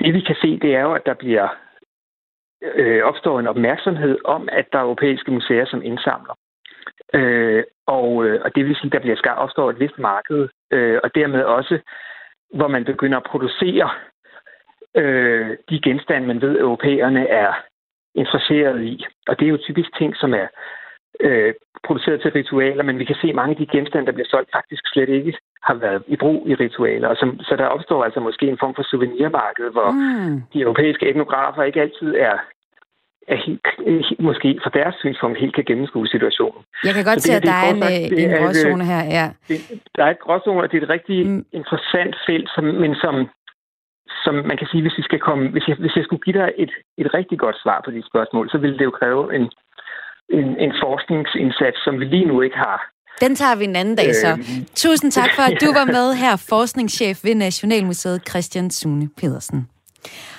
det vi kan se, det er jo, at der bliver øh, opstår en opmærksomhed om, at der er europæiske museer, som indsamler. Øh, og, øh, og det vil sige, at der bliver skabt opstår et vist marked, øh, og dermed også, hvor man begynder at producere øh, de genstande, man ved, europæerne er interesseret i. Og det er jo typisk ting, som er øh, produceret til ritualer, men vi kan se, at mange af de genstande, der bliver solgt, faktisk slet ikke har været i brug i ritualer. Og som, så der opstår altså måske en form for souvenirmarked, hvor mm. de europæiske etnografer ikke altid er er helt, måske fra deres synspunkt helt kan gennemskue situationen. Jeg kan godt se, at der er en, øh, en gråzone her. Ja. Det, der er et gråzone, og det er et rigtig mm. interessant felt, som, men som, som man kan sige, hvis, vi skal komme, hvis, jeg, hvis jeg skulle give dig et, et rigtig godt svar på de spørgsmål, så ville det jo kræve en, en, en forskningsindsats, som vi lige nu ikke har. Den tager vi en anden dag så. Øh, Tusind tak for, at du var med her, forskningschef ved Nationalmuseet Christian Sune Pedersen.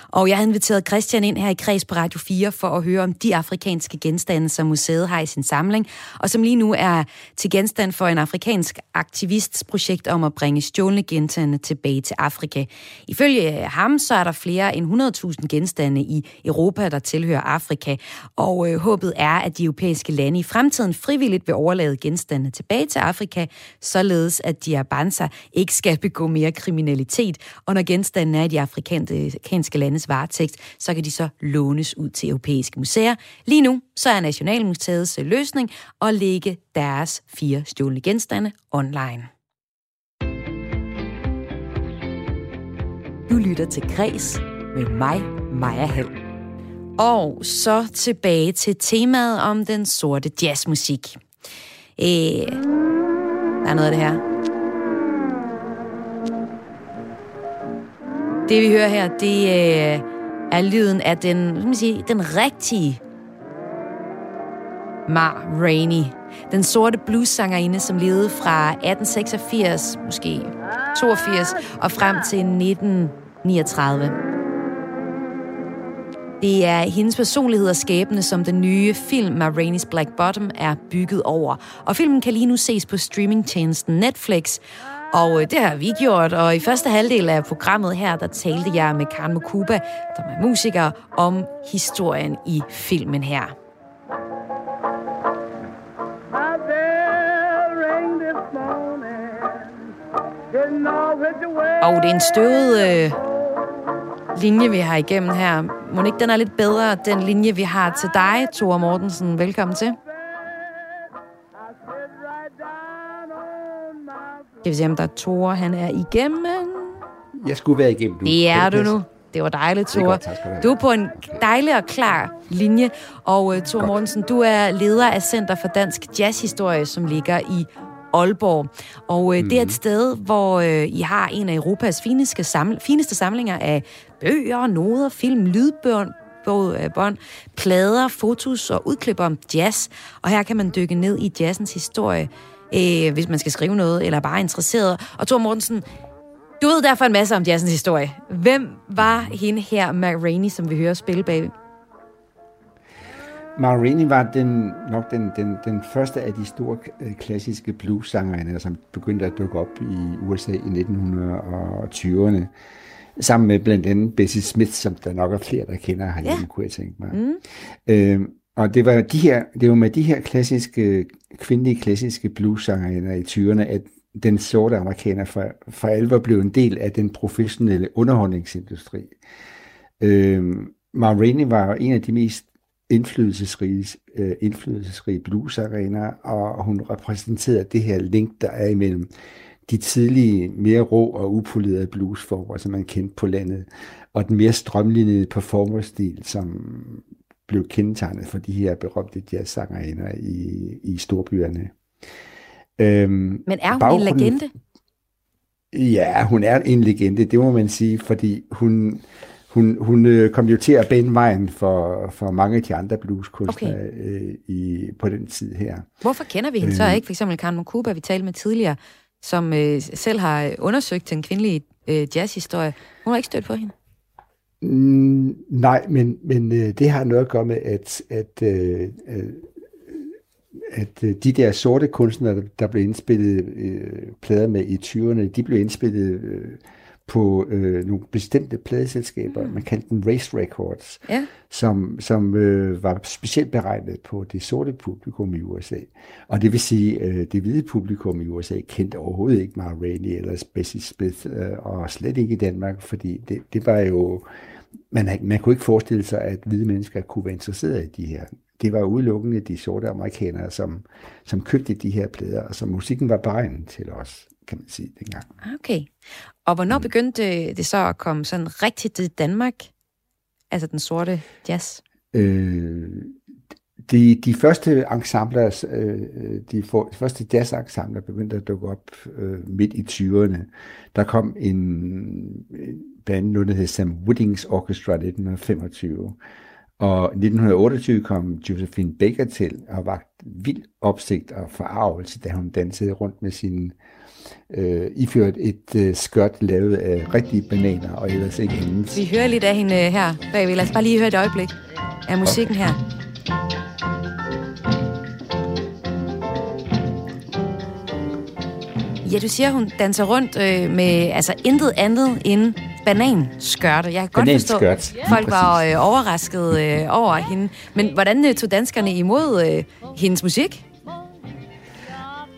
Og jeg har inviteret Christian ind her i Kreds på Radio 4 for at høre om de afrikanske genstande, som museet har i sin samling, og som lige nu er til genstand for en afrikansk aktivists projekt om at bringe stjålne genstande tilbage til Afrika. Ifølge ham så er der flere end 100.000 genstande i Europa, der tilhører Afrika, og øh, håbet er, at de europæiske lande i fremtiden frivilligt vil overlade genstande tilbage til Afrika, således at de Abanza ikke skal begå mere kriminalitet, og når genstandene er i de afrikanske lande landes varetægt, så kan de så lånes ud til europæiske museer. Lige nu så er Nationalmuseets løsning at lægge deres fire stjålne genstande online. Du lytter til Græs med mig, Maja Hall. Og så tilbage til temaet om den sorte jazzmusik. Øh, der er noget af det her. Det vi hører her, det øh, er lyden af den, hvad man sige, den rigtige Mar Rainey. Den sorte blues-sangerinde, som levede fra 1886, måske 82, og frem til 1939. Det er hendes personlighed og skæbne, som den nye film Ma Rainey's Black Bottom er bygget over. Og filmen kan lige nu ses på streamingtjenesten Netflix, og øh, det har vi gjort, og i første halvdel af programmet her, der talte jeg med Karen Mokuba, der er musiker, om historien i filmen her. Og det er en støvet øh, linje, vi har igennem her. Må ikke den er lidt bedre, den linje, vi har til dig, Thor Mortensen. Velkommen til. Skal vi se, om der er Thor, han er igennem. Jeg skulle være igennem. Du. Det er du nu. Det var dejligt, Thor. Godt, du, du er på en dejlig og klar linje. Og uh, Thor Mortensen, du er leder af Center for Dansk Jazzhistorie, som ligger i Aalborg. Og uh, mm. det er et mhm. sted, hvor uh, I har en af Europas fineste, saml- fineste samlinger af bøger, noder, film, lydbørn, bånd, plader, fotos og udklip om jazz. Og her kan man dykke ned i jazzens historie, øh, hvis man skal skrive noget, eller bare er interesseret. Og Thor Mortensen, du ved derfor en masse om jazzens historie. Hvem var hende her, Mac Rainey, som vi hører spille bag? Ma Rainey var den, nok den, den, den første af de store øh, klassiske blues-sangere, som begyndte at dukke op i USA i 1920'erne. Sammen med blandt andet Bessie Smith, som der nok er flere, der kender herhjemme, ja. kunne jeg tænke mig. Mm. Øhm, og det var, de her, det var med de her klassiske, kvindelige klassiske blues-sangerinder i 20'erne, at den sorte amerikaner for, for alvor blev en del af den professionelle underholdningsindustri. Øhm, Ma Rainey var en af de mest indflydelsesrige, øh, indflydelsesrige bluesarenaer, og hun repræsenterede det her link, der er imellem de tidlige, mere rå og upolerede bluesformer, som man kendte på landet, og den mere strømlignede performerstil, som blev kendetegnet for de her berømte jazzsangerinder i, i storbyerne. Øhm, Men er hun en legende? Ja, hun er en legende, det må man sige, fordi hun, hun, hun øh, kom jo til at bane vejen for, for mange af de andre blueskunstnere okay. øh, i, på den tid her. Hvorfor kender vi hende øh, så ikke? For eksempel Karen Mukuba, vi talte med tidligere, som øh, selv har undersøgt den kvindelige øh, jazzhistorie. Hun har ikke stødt på hende. Mm, nej, men, men øh, det har noget at gøre med, at, at øh, øh at øh, de der sorte kunstnere, der blev indspillet øh, plader med i 20'erne, de blev indspillet øh, på øh, nogle bestemte pladeselskaber, mm. man kaldte dem Race Records, ja. som, som øh, var specielt beregnet på det sorte publikum i USA. Og det vil sige, øh, det hvide publikum i USA kendte overhovedet ikke Mara Rainey eller Bessie Smith, øh, og slet ikke i Danmark, fordi det, det var jo, man, man kunne ikke forestille sig, at hvide mennesker kunne være interesseret i de her det var udelukkende de sorte amerikanere, som, som købte de her plader, og som musikken var beregnet til os, kan man sige dengang. Okay. Og hvornår begyndte det så at komme sådan rigtigt til Danmark? Altså den sorte jazz? Øh, de, de første ensembler, øh, de, for, de første jazzensembler begyndte at dukke op øh, midt i 20'erne. Der kom en, en band, noget der hed Sam Woodings Orchestra i 1925, og i 1928 kom Josephine Baker til og var vild opsigt og forarvelse, da hun dansede rundt med sin øh, iført et øh, skørt lavet af rigtige bananer og ellers ikke andet. Vi hører lidt af hende øh, her bagved. Lad os bare lige høre et øjeblik af musikken her. Ja, du siger, hun danser rundt øh, med altså intet andet end bananskørte. Jeg kan godt forstå, at folk var øh, overrasket øh, over hende. Men hvordan øh, tog danskerne imod øh, hendes musik?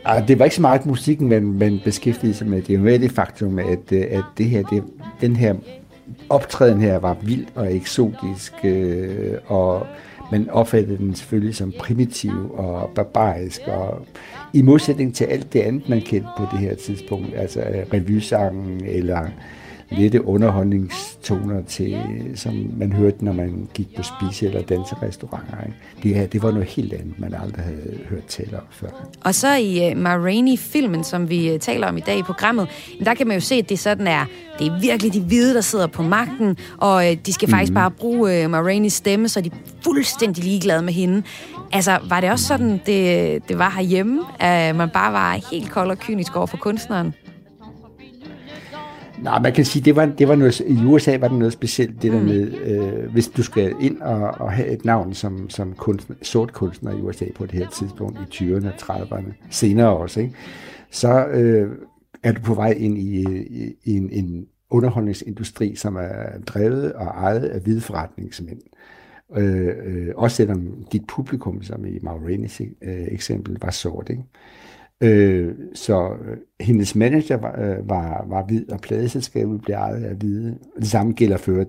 Ah, det var ikke så meget musikken, man, man beskæftigede sig med. Det er jo det faktum, at, øh, at det her, det, den her optræden her var vild og eksotisk, øh, og man opfattede den selvfølgelig som primitiv og barbarisk, og i modsætning til alt det andet, man kendte på det her tidspunkt, altså øh, revysangen eller lette underholdningstoner til, som man hørte, når man gik på spise- eller danserestauranter. Ikke? Det her, det var noget helt andet, man aldrig havde hørt tale om før. Og så i uh, Ma Rainey-filmen, som vi uh, taler om i dag i programmet, der kan man jo se, at det sådan er, det er virkelig de hvide, der sidder på magten, og uh, de skal faktisk mhm. bare bruge Ma Raineys stemme, så de er fuldstændig ligeglade med hende. Altså, var det også sådan, det, det var herhjemme, at man bare var helt kold og kynisk over for kunstneren? Nej, man kan sige, det var, det var noget, i USA var det noget specielt, det der mm. med, øh, hvis du skal ind og, og have et navn som, som kunstner, sort kunstner i USA på det her tidspunkt, i 20'erne og 30'erne, senere også, ikke? så øh, er du på vej ind i, i, i en, en underholdningsindustri, som er drevet og ejet af hvide forretningsmænd. Øh, øh, også selvom dit publikum, som i Maureenis øh, eksempel, var sort. Ikke? Øh, så øh, hendes manager var, øh, var, var hvid, og pladeselskabet blev ejet af hvide. Det samme gælder for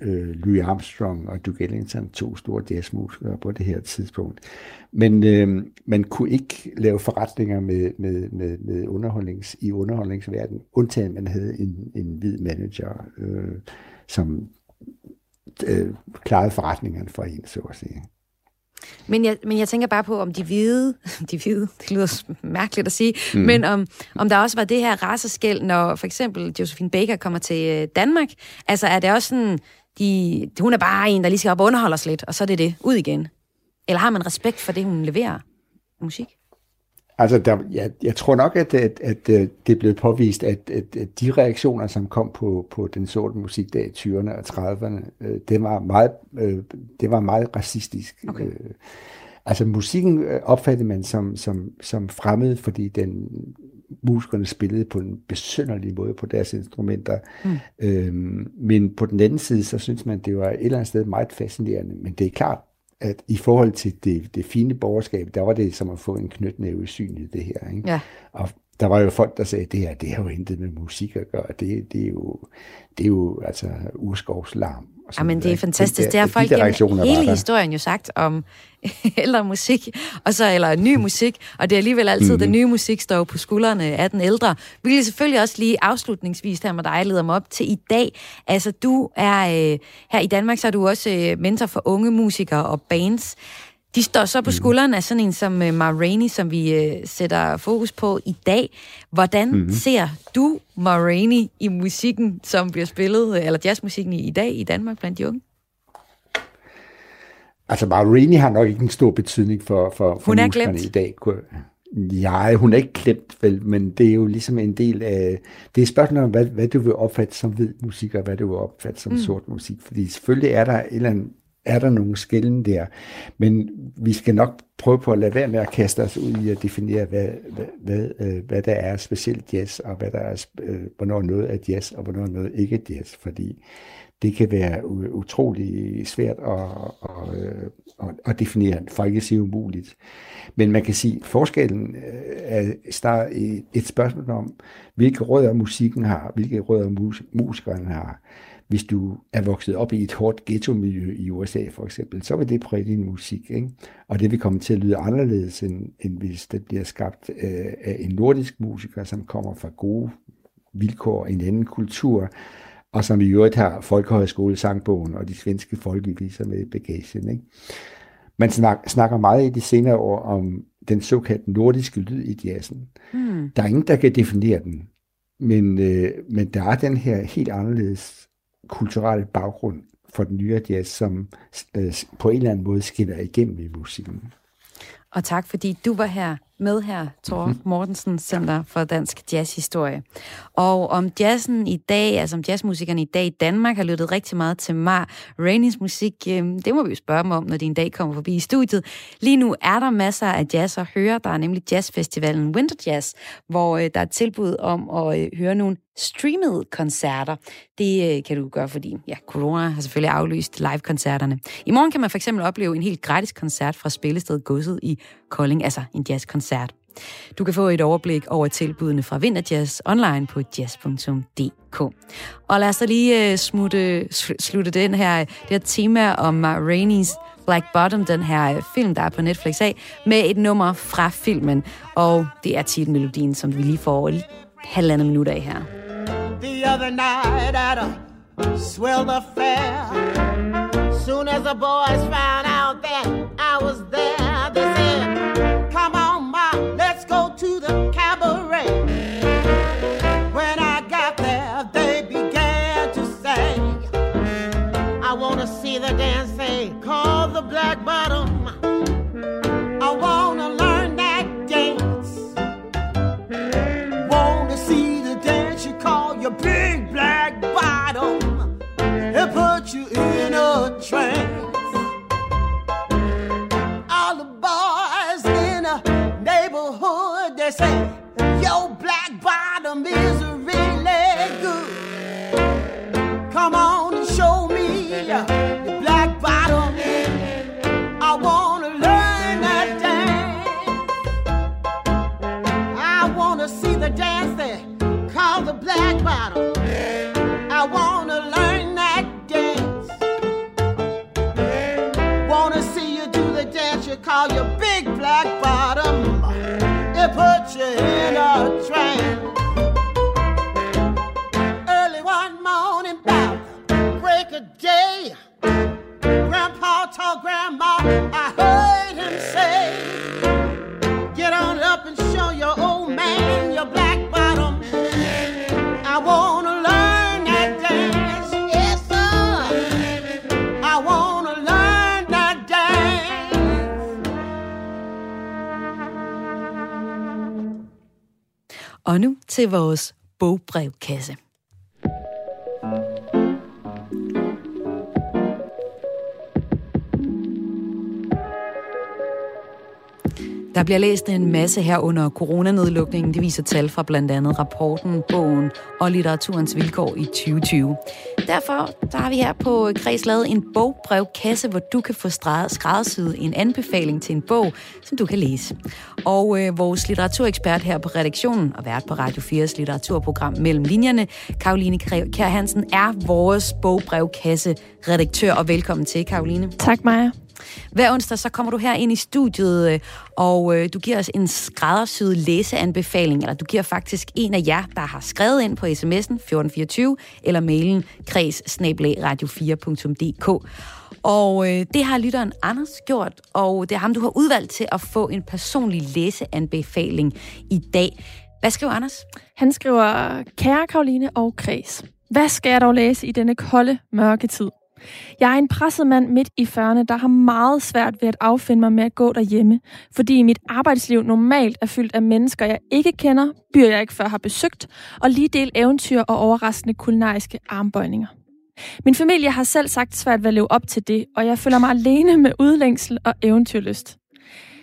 øh, Louis Armstrong og Duke Ellington, to store jazzmusikere på det her tidspunkt. Men øh, man kunne ikke lave forretninger med, med, med, med underholdnings, i underholdningsverdenen, undtagen man havde en, en hvid manager, øh, som øh, klarede forretningerne for en, så at sige. Men jeg, men jeg tænker bare på, om de hvide, de hvide, det lyder mærkeligt at sige, mm. men om, om der også var det her racerskæld, når for eksempel Josephine Baker kommer til øh, Danmark. Altså er det også sådan, de, hun er bare en, der lige skal op og underholde os lidt, og så er det det, ud igen. Eller har man respekt for det, hun leverer musik? Altså, der, jeg, jeg tror nok, at, at, at det er blevet påvist, at, at, at de reaktioner, som kom på, på den sorte musikdag i 20'erne og 30'erne, øh, det, var meget, øh, det var meget racistisk. Okay. Øh, altså, musikken øh, opfattede man som, som, som fremmed, fordi den musikerne spillede på en besynderlig måde på deres instrumenter. Mm. Øhm, men på den anden side, så synes man, det var et eller andet sted meget fascinerende. Men det er klart, at i forhold til det, det fine borgerskab, der var det som at få en knytnæve i synet, det her. Ikke? Ja. Og der var jo folk, der sagde, det her, det har jo intet med musik at gøre. Det, det, er, jo, det er jo altså urskovslarm. Ja, men det er fantastisk. Det har folk de gennem hele historien jo sagt om ældre musik, og så, eller ny musik, og det er alligevel altid, mm-hmm. den nye musik står på skuldrene af den ældre. Vi vil selvfølgelig også lige afslutningsvis her med dig leder mig op til i dag. Altså, du er øh, her i Danmark, så er du også øh, mentor for unge musikere og bands. De står så på mm. skulderen af sådan en som uh, Ma Rainey, som vi uh, sætter fokus på i dag. Hvordan mm. ser du Ma Rainey i musikken, som bliver spillet, eller jazzmusikken i, i dag i Danmark blandt de unge? Altså, Ma Rainey har nok ikke en stor betydning for, for, for hun er glemt. i dag. Ja, hun er ikke glemt, vel, men det er jo ligesom en del af... Det er spørgsmål om, hvad, hvad du vil opfatte som hvid musik, og hvad du vil opfatte som mm. sort musik. Fordi selvfølgelig er der et eller andet er der nogle skillen der. Men vi skal nok prøve på at lade være med at kaste os ud i at definere, hvad, hvad, hvad, øh, hvad der er specielt jazz, og hvad der er, øh, hvornår noget er jazz, og hvornår noget ikke er jazz, fordi det kan være utrolig svært at, at, øh, at, at definere, for ikke at sige umuligt. Men man kan sige, at forskellen øh, er start et spørgsmål om, hvilke rødder musikken har, hvilke rødder musikeren har hvis du er vokset op i et hårdt ghetto-miljø i USA for eksempel, så vil det præge din musik. Ikke? Og det vil komme til at lyde anderledes, end, end hvis det bliver skabt øh, af en nordisk musiker, som kommer fra gode vilkår, en anden kultur, og som i øvrigt har Folkehøjskole Sangbogen og de svenske folkeviser med bagagen. Ikke? Man snak, snakker meget i de senere år om den såkaldte nordiske lyd i jazzen. Mm. Der er ingen, der kan definere den, men, øh, men der er den her helt anderledes kulturelle baggrund for den nye jazz, som øh, på en eller anden måde skinner igennem i musikken. Og tak, fordi du var her med her, Thor mm-hmm. Mortensen, Center for Dansk Jazzhistorie. Og om jazzen i dag, altså om jazzmusikerne i dag i Danmark, har lyttet rigtig meget til Mar Rainey's musik, øhm, det må vi jo spørge dem om, når de en dag kommer forbi i studiet. Lige nu er der masser af jazz at høre. Der er nemlig jazzfestivalen Winter Jazz, hvor øh, der er tilbud om at øh, høre nogle streamede koncerter. Det øh, kan du gøre, fordi ja, corona har selvfølgelig aflyst live-koncerterne. I morgen kan man for eksempel opleve en helt gratis koncert fra spillestedet Godset i Kolding, altså en jazzkoncert. Du kan få et overblik over tilbudene fra Vinterjazz online på jazz.dk. Og lad os da lige øh, smutte, slutte den her, det her tema om øh, Rainey's Black Bottom, den her øh, film, der er på Netflix af, med et nummer fra filmen. Og det er titelmelodien, som vi lige får halvandet minut af her. The other night at a swell affair Soon as the boys found out that I was there til vores bogbrevkasse. Der bliver læst en masse her under coronanedlukningen. Det viser tal fra blandt andet rapporten, bogen og litteraturens vilkår i 2020. Derfor der har vi her på Kreds lavet en bogbrevkasse, hvor du kan få skræddersyet en anbefaling til en bog, som du kan læse. Og øh, vores litteraturekspert her på redaktionen og vært på Radio 4's litteraturprogram Mellem Linjerne, Karoline Kjær Hansen, er vores bogbrevkasse redaktør. Og velkommen til, Karoline. Tak, Maja. Hver onsdag så kommer du her ind i studiet, øh, og øh, du giver os en skræddersyet læseanbefaling, eller du giver faktisk en af jer, der har skrevet ind på sms'en 1424, eller mailen kreds radio4.dk. Og øh, det har lytteren Anders gjort, og det er ham, du har udvalgt til at få en personlig læseanbefaling i dag. Hvad skriver Anders? Han skriver, kære Karoline og Kreds, hvad skal jeg dog læse i denne kolde, mørke tid? Jeg er en presset mand midt i 40'erne, der har meget svært ved at affinde mig med at gå derhjemme, fordi mit arbejdsliv normalt er fyldt af mennesker, jeg ikke kender, byer jeg ikke før har besøgt, og lige del eventyr og overraskende kulinariske armbøjninger. Min familie har selv sagt svært ved at leve op til det, og jeg føler mig alene med udlængsel og eventyrlyst.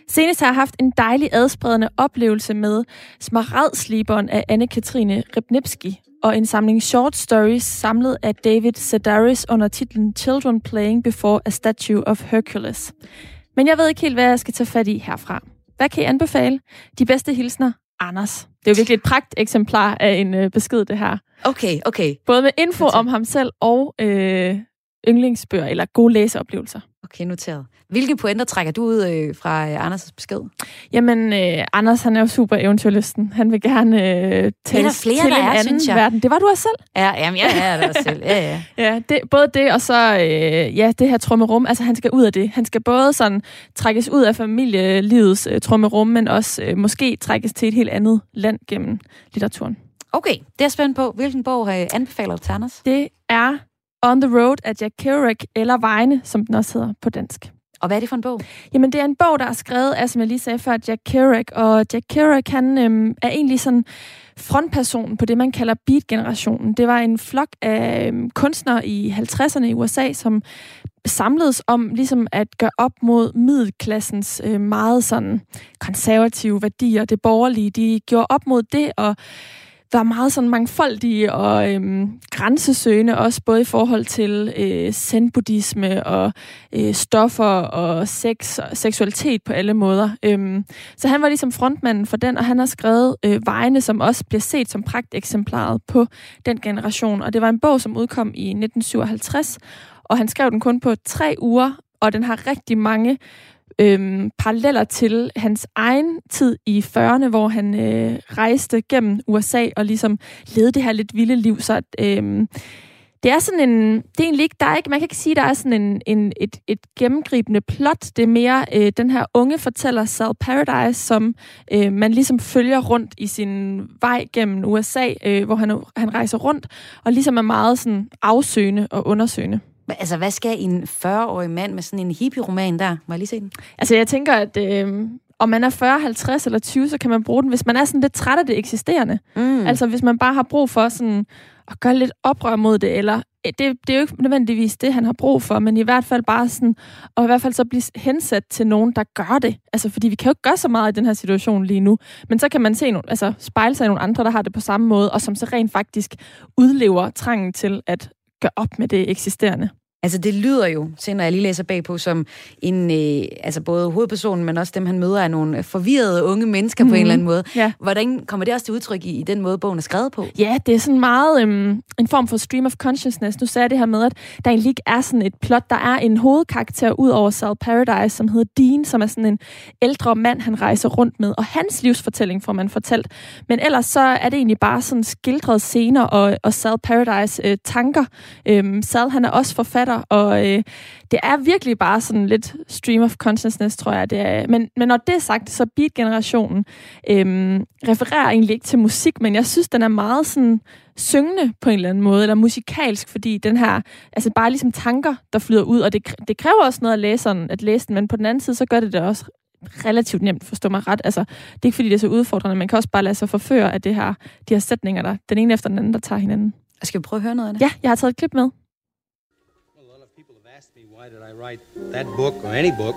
Senest har jeg haft en dejlig adspredende oplevelse med Smaradsliberen af Anne-Katrine Ribnipski, og en samling short stories samlet af David Sedaris under titlen Children Playing Before a Statue of Hercules. Men jeg ved ikke helt, hvad jeg skal tage fat i herfra. Hvad kan I anbefale? De bedste hilsner, Anders. Det er jo virkelig et pragt eksemplar af en øh, besked, det her. Okay, okay. Både med info om ham selv og øh, yndlingsbøger eller gode læseoplevelser. Okay, noteret. Hvilke pointer trækker du ud øh, fra øh, Anders' besked? Jamen, øh, Anders han er jo super eventyrlysten. Han vil gerne øh, tage der flere, til der en er, anden synes jeg. verden. Det var du også selv. Ja, jamen, jeg er det også selv. Ja, ja. Ja, det, både det og så øh, ja, det her trummerum. Altså, han skal ud af det. Han skal både sådan trækkes ud af familielivets øh, trummerum, men også øh, måske trækkes til et helt andet land gennem litteraturen. Okay, det er jeg spændt på. Hvilken bog øh, anbefaler du til Anders? Det er On the Road af Jack Kerouac, eller Vejene, som den også hedder på dansk. Og hvad er det for en bog? Jamen, det er en bog, der er skrevet af, som jeg lige sagde før, Jack Kerouac. Og Jack Kerouac, han øhm, er egentlig sådan frontpersonen på det, man kalder beat-generationen. Det var en flok af øhm, kunstnere i 50'erne i USA, som samledes om ligesom at gøre op mod middelklassens øh, meget sådan konservative værdier. Det borgerlige, de gjorde op mod det, og var meget sådan mangfoldige og øhm, grænsesøgende, også både i forhold til øh, zen-buddhisme og øh, stoffer og sex og seksualitet på alle måder. Øhm, så han var ligesom frontmanden for den, og han har skrevet øh, Vejene, som også bliver set som pragteksemplaret på den generation. Og det var en bog, som udkom i 1957, og han skrev den kun på tre uger, og den har rigtig mange øhm, paralleller til hans egen tid i 40'erne, hvor han øh, rejste gennem USA og ligesom levede det her lidt vilde liv. Så at, øhm, det er sådan en, det er egentlig ikke, der er ikke, man kan ikke sige, der er sådan en, en, et, et gennemgribende plot. Det er mere øh, den her unge fortæller Sal Paradise, som øh, man ligesom følger rundt i sin vej gennem USA, øh, hvor han, han rejser rundt, og ligesom er meget sådan afsøgende og undersøgende. Altså, hvad skal en 40-årig mand med sådan en hippie-roman der? Må jeg lige se den? Altså, jeg tænker, at øh, om man er 40, 50 eller 20, så kan man bruge den, hvis man er sådan lidt træt af det eksisterende. Mm. Altså, hvis man bare har brug for sådan at gøre lidt oprør mod det, eller øh, det, det er jo ikke nødvendigvis det, han har brug for, men i hvert fald bare sådan, og i hvert fald så blive hensat til nogen, der gør det. Altså, fordi vi kan jo ikke gøre så meget i den her situation lige nu, men så kan man se nogle, altså, spejle sig i nogle andre, der har det på samme måde, og som så rent faktisk udlever trangen til at gøre op med det eksisterende. Altså, det lyder jo, til når jeg lige læser bagpå, som en, øh, altså både hovedpersonen, men også dem, han møder, er nogle forvirrede unge mennesker mm. på en eller anden måde. Ja. Hvordan kommer det også til udtryk i, i den måde, bogen er skrevet på? Ja, det er sådan meget øhm, en form for stream of consciousness. Nu sagde jeg det her med, at der egentlig ikke er sådan et plot. Der er en hovedkarakter ud over Sal Paradise, som hedder Dean, som er sådan en ældre mand, han rejser rundt med. Og hans livsfortælling får man fortalt. Men ellers så er det egentlig bare sådan skildrede scener og, og Sal Paradise øh, tanker. Øhm, Sal, han er også forfatter, og øh, det er virkelig bare sådan lidt stream of consciousness, tror jeg. Det er. Men, men når det er sagt, så Beat-generationen øhm, refererer egentlig ikke til musik, men jeg synes, den er meget sådan syngende på en eller anden måde, eller musikalsk, fordi den her, altså bare ligesom tanker, der flyder ud, og det, det kræver også noget at læse, den, at læse den, men på den anden side, så gør det det også relativt nemt, forstå mig ret. Altså, det er ikke fordi, det er så udfordrende, man kan også bare lade sig forføre af det her, de her sætninger, der den ene efter den anden, der tager hinanden. Skal vi prøve at høre noget af det? Ja, jeg har taget et klip med. Why did I write that book or any book?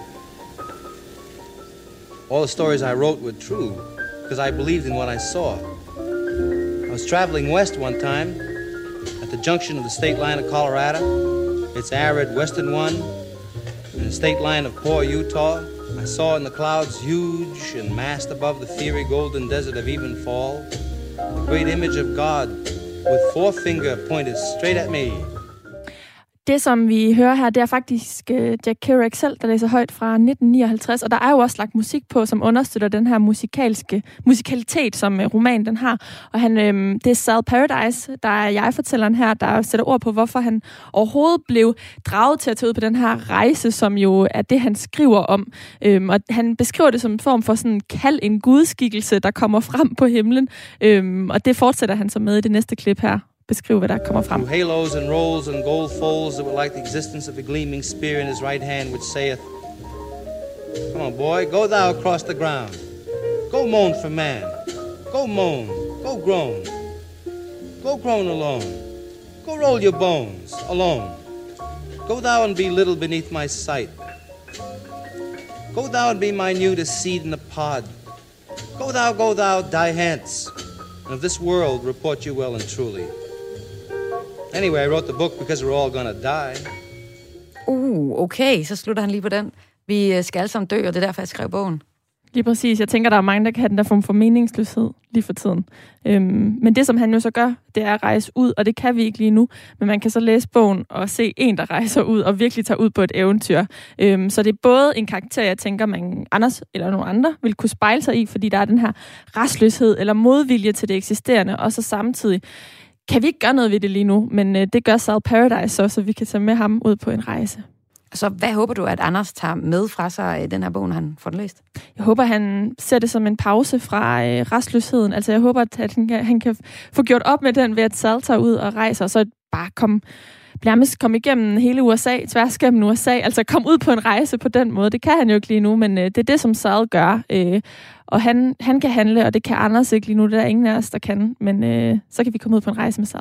All the stories I wrote were true because I believed in what I saw. I was traveling west one time at the junction of the state line of Colorado, its arid western one, and the state line of poor Utah. I saw in the clouds huge and massed above the fiery golden desert of Evenfall, the great image of God with forefinger pointed straight at me. Det, som vi hører her, det er faktisk øh, Jack Kerouac selv, der læser højt fra 1959, og der er jo også lagt musik på, som understøtter den her musikalske musikalitet, som øh, romanen den har. Og han, øhm, det er Sal Paradise, der er jeg-fortælleren her, der sætter ord på, hvorfor han overhovedet blev draget til at tage ud på den her rejse, som jo er det, han skriver om. Øhm, og han beskriver det som en form for sådan kald en gudskikkelse, der kommer frem på himlen. Øhm, og det fortsætter han så med i det næste klip her. Beskrive, hvad der kommer frem. Halos and rolls and gold folds that were like the existence of a gleaming spear in his right hand, which saith, Come on, boy, go thou across the ground. Go moan for man. Go moan. Go groan. Go groan alone. Go roll your bones alone. Go thou and be little beneath my sight. Go thou and be minute as seed in a pod. Go thou, go thou, die hence. And of this world report you well and truly. Anyway, I wrote the book because we're all gonna die. Uh, okay, så slutter han lige på den. Vi øh, skal alle sammen dø, og det er derfor, jeg skrev bogen. Lige præcis. Jeg tænker, der er mange, der kan have den der form for meningsløshed lige for tiden. Øhm, men det, som han jo så gør, det er at rejse ud, og det kan vi ikke lige nu. Men man kan så læse bogen og se en, der rejser ud og virkelig tager ud på et eventyr. Øhm, så det er både en karakter, jeg tænker, man Anders eller nogle andre vil kunne spejle sig i, fordi der er den her restløshed eller modvilje til det eksisterende, og så samtidig kan vi ikke gøre noget ved det lige nu, men øh, det gør Sal Paradise så, så vi kan tage med ham ud på en rejse. Så hvad håber du, at Anders tager med fra sig i den her bog, når han får den læst? Jeg håber, han ser det som en pause fra øh, restløsheden. Altså, jeg håber, at han kan, han kan få gjort op med den ved, at Sal tager ud og rejser, og så bare komme nærmest komme igennem hele USA, tværs gennem USA, altså komme ud på en rejse på den måde. Det kan han jo ikke lige nu, men øh, det er det, som Sal gør. Øh, og han, han kan handle, og det kan Anders ikke lige nu. Det er der ingen af os, der kan. Men øh, så kan vi komme ud på en rejse med Sal.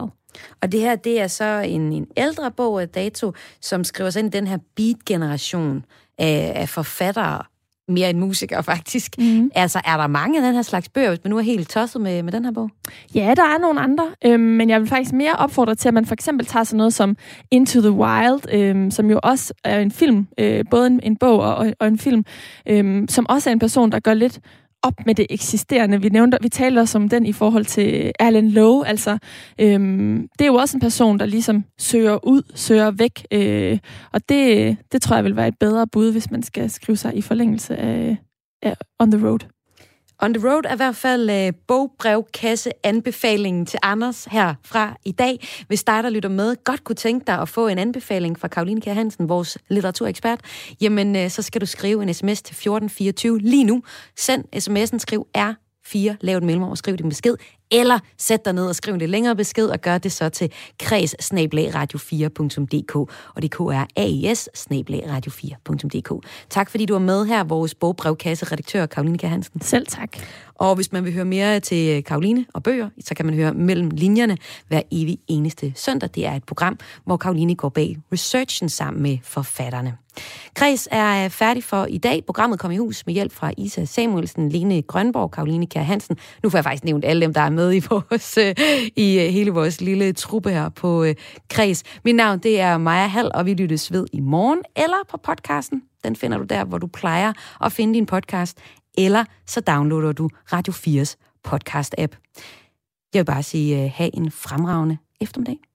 Og det her, det er så en, en ældre bog af dato, som skriver sig ind i den her beat-generation af, af forfattere, mere end musikere faktisk. Mm. Altså, er der mange af den her slags bøger, hvis man nu er helt tosset med, med den her bog? Ja, der er nogle andre, øhm, men jeg vil faktisk mere opfordre til, at man for eksempel tager sådan noget som Into the Wild, øhm, som jo også er en film, øh, både en, en bog og, og en film, øhm, som også er en person, der gør lidt op med det eksisterende. Vi nævnte, vi talte også om den i forhold til Erlen Lowe. Altså, øhm, det er jo også en person, der ligesom søger ud, søger væk. Øh, og det, det tror jeg vil være et bedre bud, hvis man skal skrive sig i forlængelse af, af On the Road. On the Road er i hvert fald øh, bogbrevkasse anbefalingen til Anders her fra i dag. Hvis dig, der lytter med, godt kunne tænke dig at få en anbefaling fra Karoline Kjær Hansen, vores litteraturekspert, jamen øh, så skal du skrive en sms til 1424 lige nu. Send sms'en, skriv R4, lav et mellemrum og skriv din besked, eller sæt dig ned og skriv en lidt længere besked, og gør det så til kreds radio4.dk, og det er AIS radio4.dk. Tak fordi du er med her, vores bogbrevkasse redaktør Karoline K. Hansen. Selv tak. Og hvis man vil høre mere til Karoline og bøger, så kan man høre mellem linjerne hver evig eneste søndag. Det er et program, hvor Karoline går bag researchen sammen med forfatterne. Kreds er færdig for i dag. Programmet kom i hus med hjælp fra Isa Samuelsen, Lene Grønborg, Karoline Kjær Hansen. Nu får jeg faktisk nævnt alle dem, der er med med i, vores, øh, i øh, hele vores lille truppe her på øh, Kreds. Mit navn det er Maja Hall, og vi lyttes ved i morgen, eller på podcasten. Den finder du der, hvor du plejer at finde din podcast, eller så downloader du Radio 4's podcast-app. Jeg vil bare sige, øh, have en fremragende eftermiddag.